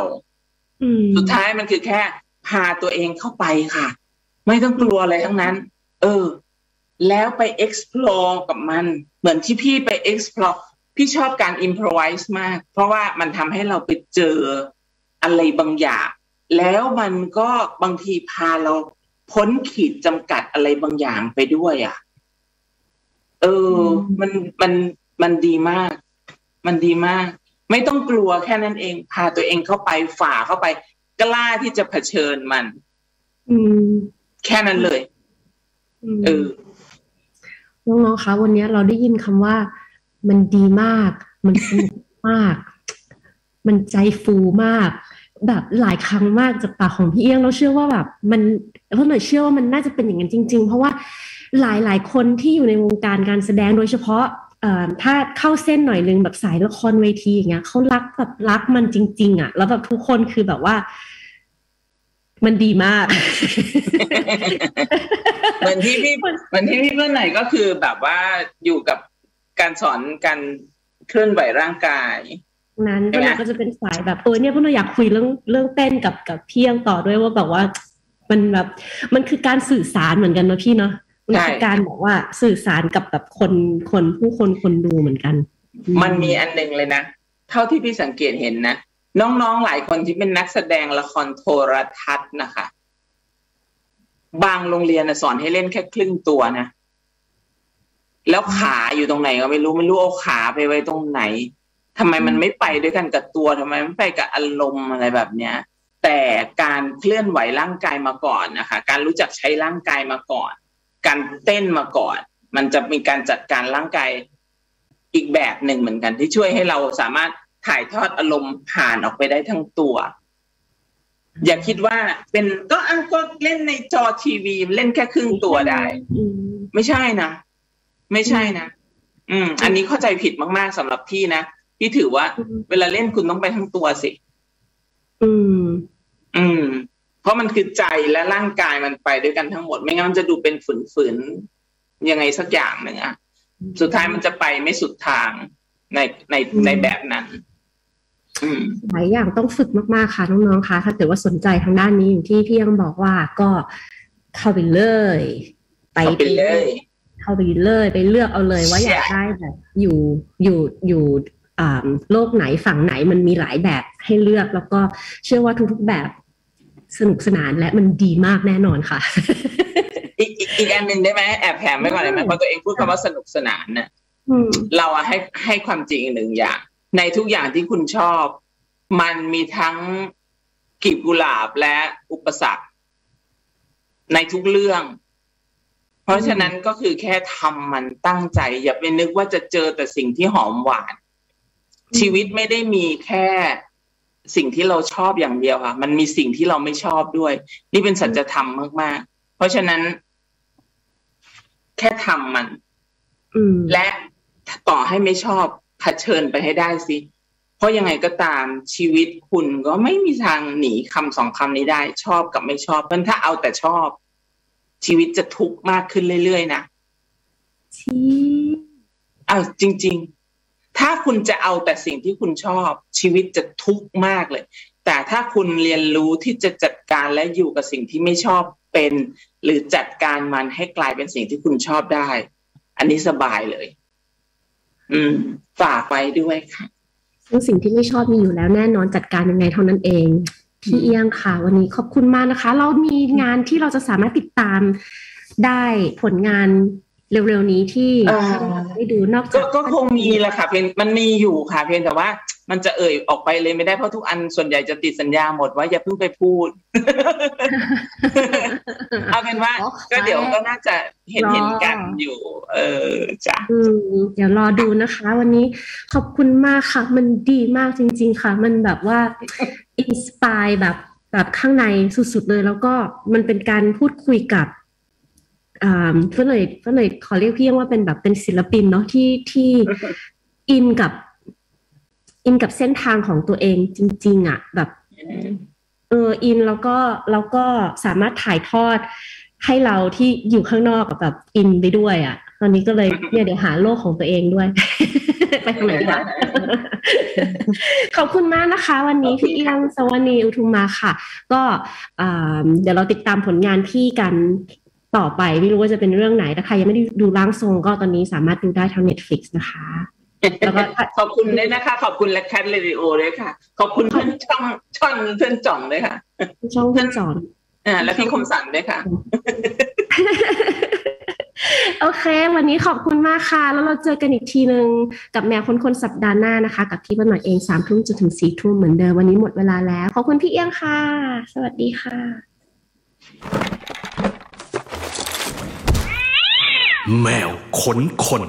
สุดท้ายมันคือแค่ พาตัวเองเข้าไปค่ะ ไม่ต้องกลัวอะไรทั้งนั้น เออ แล้วไป explore กับมัน เหมือนที่พี่ไป explore พี่ชอบการ improvise มาก เพราะว่ามันทำให้เราไปเจออะไรบางอย่าง แล้วมันก็บางทีพาเรา พ้นขีดจำกัดอะไรบางอย่างไปด้วยอะ่ะ เออ มันมันมันดีมาก มันดีมาก ไม่ต้องกลัวแค่นั้นเอง พาตัวเองเข้าไปฝ่าเข้าไป กล้าที่จะเผชิญมัน อืม แค่นั้นเลยเออน้องๆคะวันนี้เราได้ยินคำว่า มันดีมาก มันสนุกมาก มันใจฟูมาก แบบหลายครั้งมากจากปากของพี่เอี้ยงเราเชื่อว่าแบบมันเพราะหน่อยเชื่อว่ามันน่าจะเป็นอย่างนั้นจริง ๆ เพราะว่าหลายหลายคนที่อยู่ในวงการการแสดงโดยเฉพาะถ้าเข้าเส้นหน่อยนึงแบบสายละครเวทีอย่างเงี้ยเขารักแบบรักมันจริง ๆอะ แล้วแบบทุกคนคือแบบว่า มันดีมากเหมือนที่พี่เหมือนที่พี่เพื่อนไหนก็คือแบบว่าอยู่กับการสอนการเคลื่อนไหวร่างกาย นั้นก็ก็จะเป็นสายแบบเออเนี่ยพวกเราอยากคุยเรื่องเรื่องเต้นกับกับเพียงต่อด้วยว่าแบบว่า มันแบบมันคือการสื่อสารเหมือนกันนะพี่เนาะมันคือการบอกว่าสื่อสารกับแบบคนคนผู้คนคนดูเหมือนกัน มันมีอันหนึ่งเลยนะ เท่าที่พี่สังเกตเห็นนะ น้องๆหลายคนที่เป็นนักแสดงละครโทรทัศน์นะคะ บางโรงเรียนสอนให้เล่นแค่ครึ่งตัวนะแล้วขาอยู่ตรงไหนก็ไม่รู้ไม่รู้เอาขาไปไว้ตรงไหน ทำไมมันไม่ไปด้วยกันกับตัวทำไมไม่ไปกับอารมณ์อะไรแบบเนี้ย แต่การเคลื่อนไหวร่างกายมาก่อนนะคะ การรู้จักใช้ร่างกายมาก่อน การเต้นมาก่อน มันจะมีการจัดการร่างกายอีกแบบหนึ่งเหมือนกัน ที่ช่วยให้เราสามารถถ่ายทอดอารมณ์ผ่านออกไปได้ทั้งตัว อย่าคิดว่าเป็นก็อ้าก็เล่นในจอทีวีเล่นแค่ครึ่งตัวได้ไม่ใช่นะ ไม่ใช่นะอืม อันนี้เข้าใจผิดมาก ๆสำหรับพี่นะ พี่ถือว่า เวลาเล่นคุณต้องไปทั้งตัวสิ อืม อืม เพราะมันคือใจและร่างกายมันไปด้วยกันทั้งหมด ไม่งั้นมันจะดูเป็นฝืนๆยังไงสักอย่างหนึ่งอะสุดท้ายมันจะไปไม่สุดทางในในในแบบนั้นหลายอย่างต้องฝึกมากๆค่ะน้องๆคะถ้าเกิดว่าสนใจทางด้านนี้อย่างที่พี่ยังบอกว่าก็เข้าไปเลย ไปเลย เข้าไปเลย ไปเลือกเอาเลยว่าอยากได้แบบอยู่อยู่อยู่ โลกไหนฝั่งไหนมันมีหลายแบบให้เลือก แล้วก็เชื่อว่าทุกๆแบบสนุกสนานและมันดีมากแน่นอนค่ะ อีกอีกอันหนึ่งได้ไหมแอบแถมไว้ก่อนได้ไหมพอตัวเองพูดคำว่าสนุกสนานเนี่ยเราให้ให้ความจริงหนึ่งอย่าง ในทุกอย่างที่คุณชอบ มันมีทั้งกีบกุหลาบและอุปสรรค ในทุกเรื่อง เพราะฉะนั้นก็คือแค่ทำมันตั้งใจ อย่าไปนึกว่าจะเจอแต่สิ่งที่หอมหวาน ชีวิตไม่ได้มีแค่สิ่งที่เราชอบอย่างเดียวค่ะ มันมีสิ่งที่เราไม่ชอบด้วย นี่เป็นสัจธรรมมากๆ เพราะฉะนั้น แค่ทำมันและต่อให้ไม่ชอบเผชิญไปให้ได้สิเพราะยังไงก็ตามชีวิตคุณก็ไม่มีทางหนีคำสองคำนี้ได้ ชอบกับไม่ชอบเพราะถ้าเอาแต่ชอบ ชีวิตจะทุกข์มากขึ้นเรื่อยๆนะชีอ้าวจริง ๆ ถ้าคุณจะเอาแต่สิ่งที่คุณชอบชีวิตจะทุกข์มากเลย แต่ถ้าคุณเรียนรู้ที่จะจัดการและอยู่กับสิ่งที่ไม่ชอบเป็น หรือจัดการมันให้กลายเป็นสิ่งที่คุณชอบได้ อันนี้สบายเลย อืม ฝากไปด้วยค่ะซึ่งสิ่งที่ไม่ชอบมีอยู่แล้วแน่นอนจัดการยังไงเท่านั้นเองพี่เอียงค่ะ วันนี้ขอบคุณมากนะคะ เรามีงานที่เราจะสามารถติดตามได้ผลงาน เร็วๆนี้ที่ได้ดูนอกจากก็คงมีแหละค่ะเพียงมันมีอยู่ค่ะ เพียงแต่ว่า มันจะเอ่ยออกไปเลยไม่ได้เพราะทุกอันส่วนใหญ่จะติดสัญญาหมดว่าอย่าเพิ่งไปพูดเอาเป็นว่า ก็เดี๋ยวก็น่าจะเห็นเห็นกันอยู่ เออจ้ะเดี๋ยวรอดูนะคะ วันนี้ขอบคุณมากค่ะ มันดีมากจริง ๆ ค่ะ มันแบบว่าอินสปายแบบแบบข้างในสุดๆเลย แล้วก็มันเป็นการพูดคุยกับ เพื่อนเลยเพื่อนเลยขอเรียกพี่ยังว่าเป็นแบบเป็นศิลปินเนาะที่ที่อินกับ อินกับเส้นทางของตัวเองจริง ๆอะ แบบเอออินแล้วก็แล้วก็สามารถถ่ายทอดให้เราที่อยู่ข้างนอกกับแบบอินไปด้วยอะ ตอนนี้ก็เลยเนี่ยเดี๋ยวหาโลกของตัวเองด้วย ไปทางไหนดีคะขอบคุณมากนะคะ วันนี้พี่เอียงสวัสดีอุทุมมาค่ะ ก็เดี๋ยวเราติดตามผลงานพี่กัน ต่อไปไม่รู้ว่าจะเป็นเรื่องไหนถ้าใครยังไม่ได้ดูร่างทรงก็ตอนนี้สามารถดูได้ทาง Netflix นะคะแล้วก็ขอบคุณด้วยนะคะ ขอบคุณและแคทเรดิโอด้วยค่ะ ขอบคุณเพื่อนช่องช่องเพื่อนจ่องด้วยค่ะช่องเพื่อนจ่องอ่าและพี่คมสันด้วยค่ะ โอเค วันนี้ขอบคุณมากค่ะ แล้วเราเจอกันอีกทีหนึ่งกับแมวคนคนสัปดาห์หน้านะคะ กับที่บ้านหน่อยเองสามทุ่มจนถึงสี่ทุ่มเหมือนเดิมวันนี้หมดเวลาแล้ว ขอบคุณพี่เอี้ยงค่ะ สวัสดีค่ะ แมวขนคน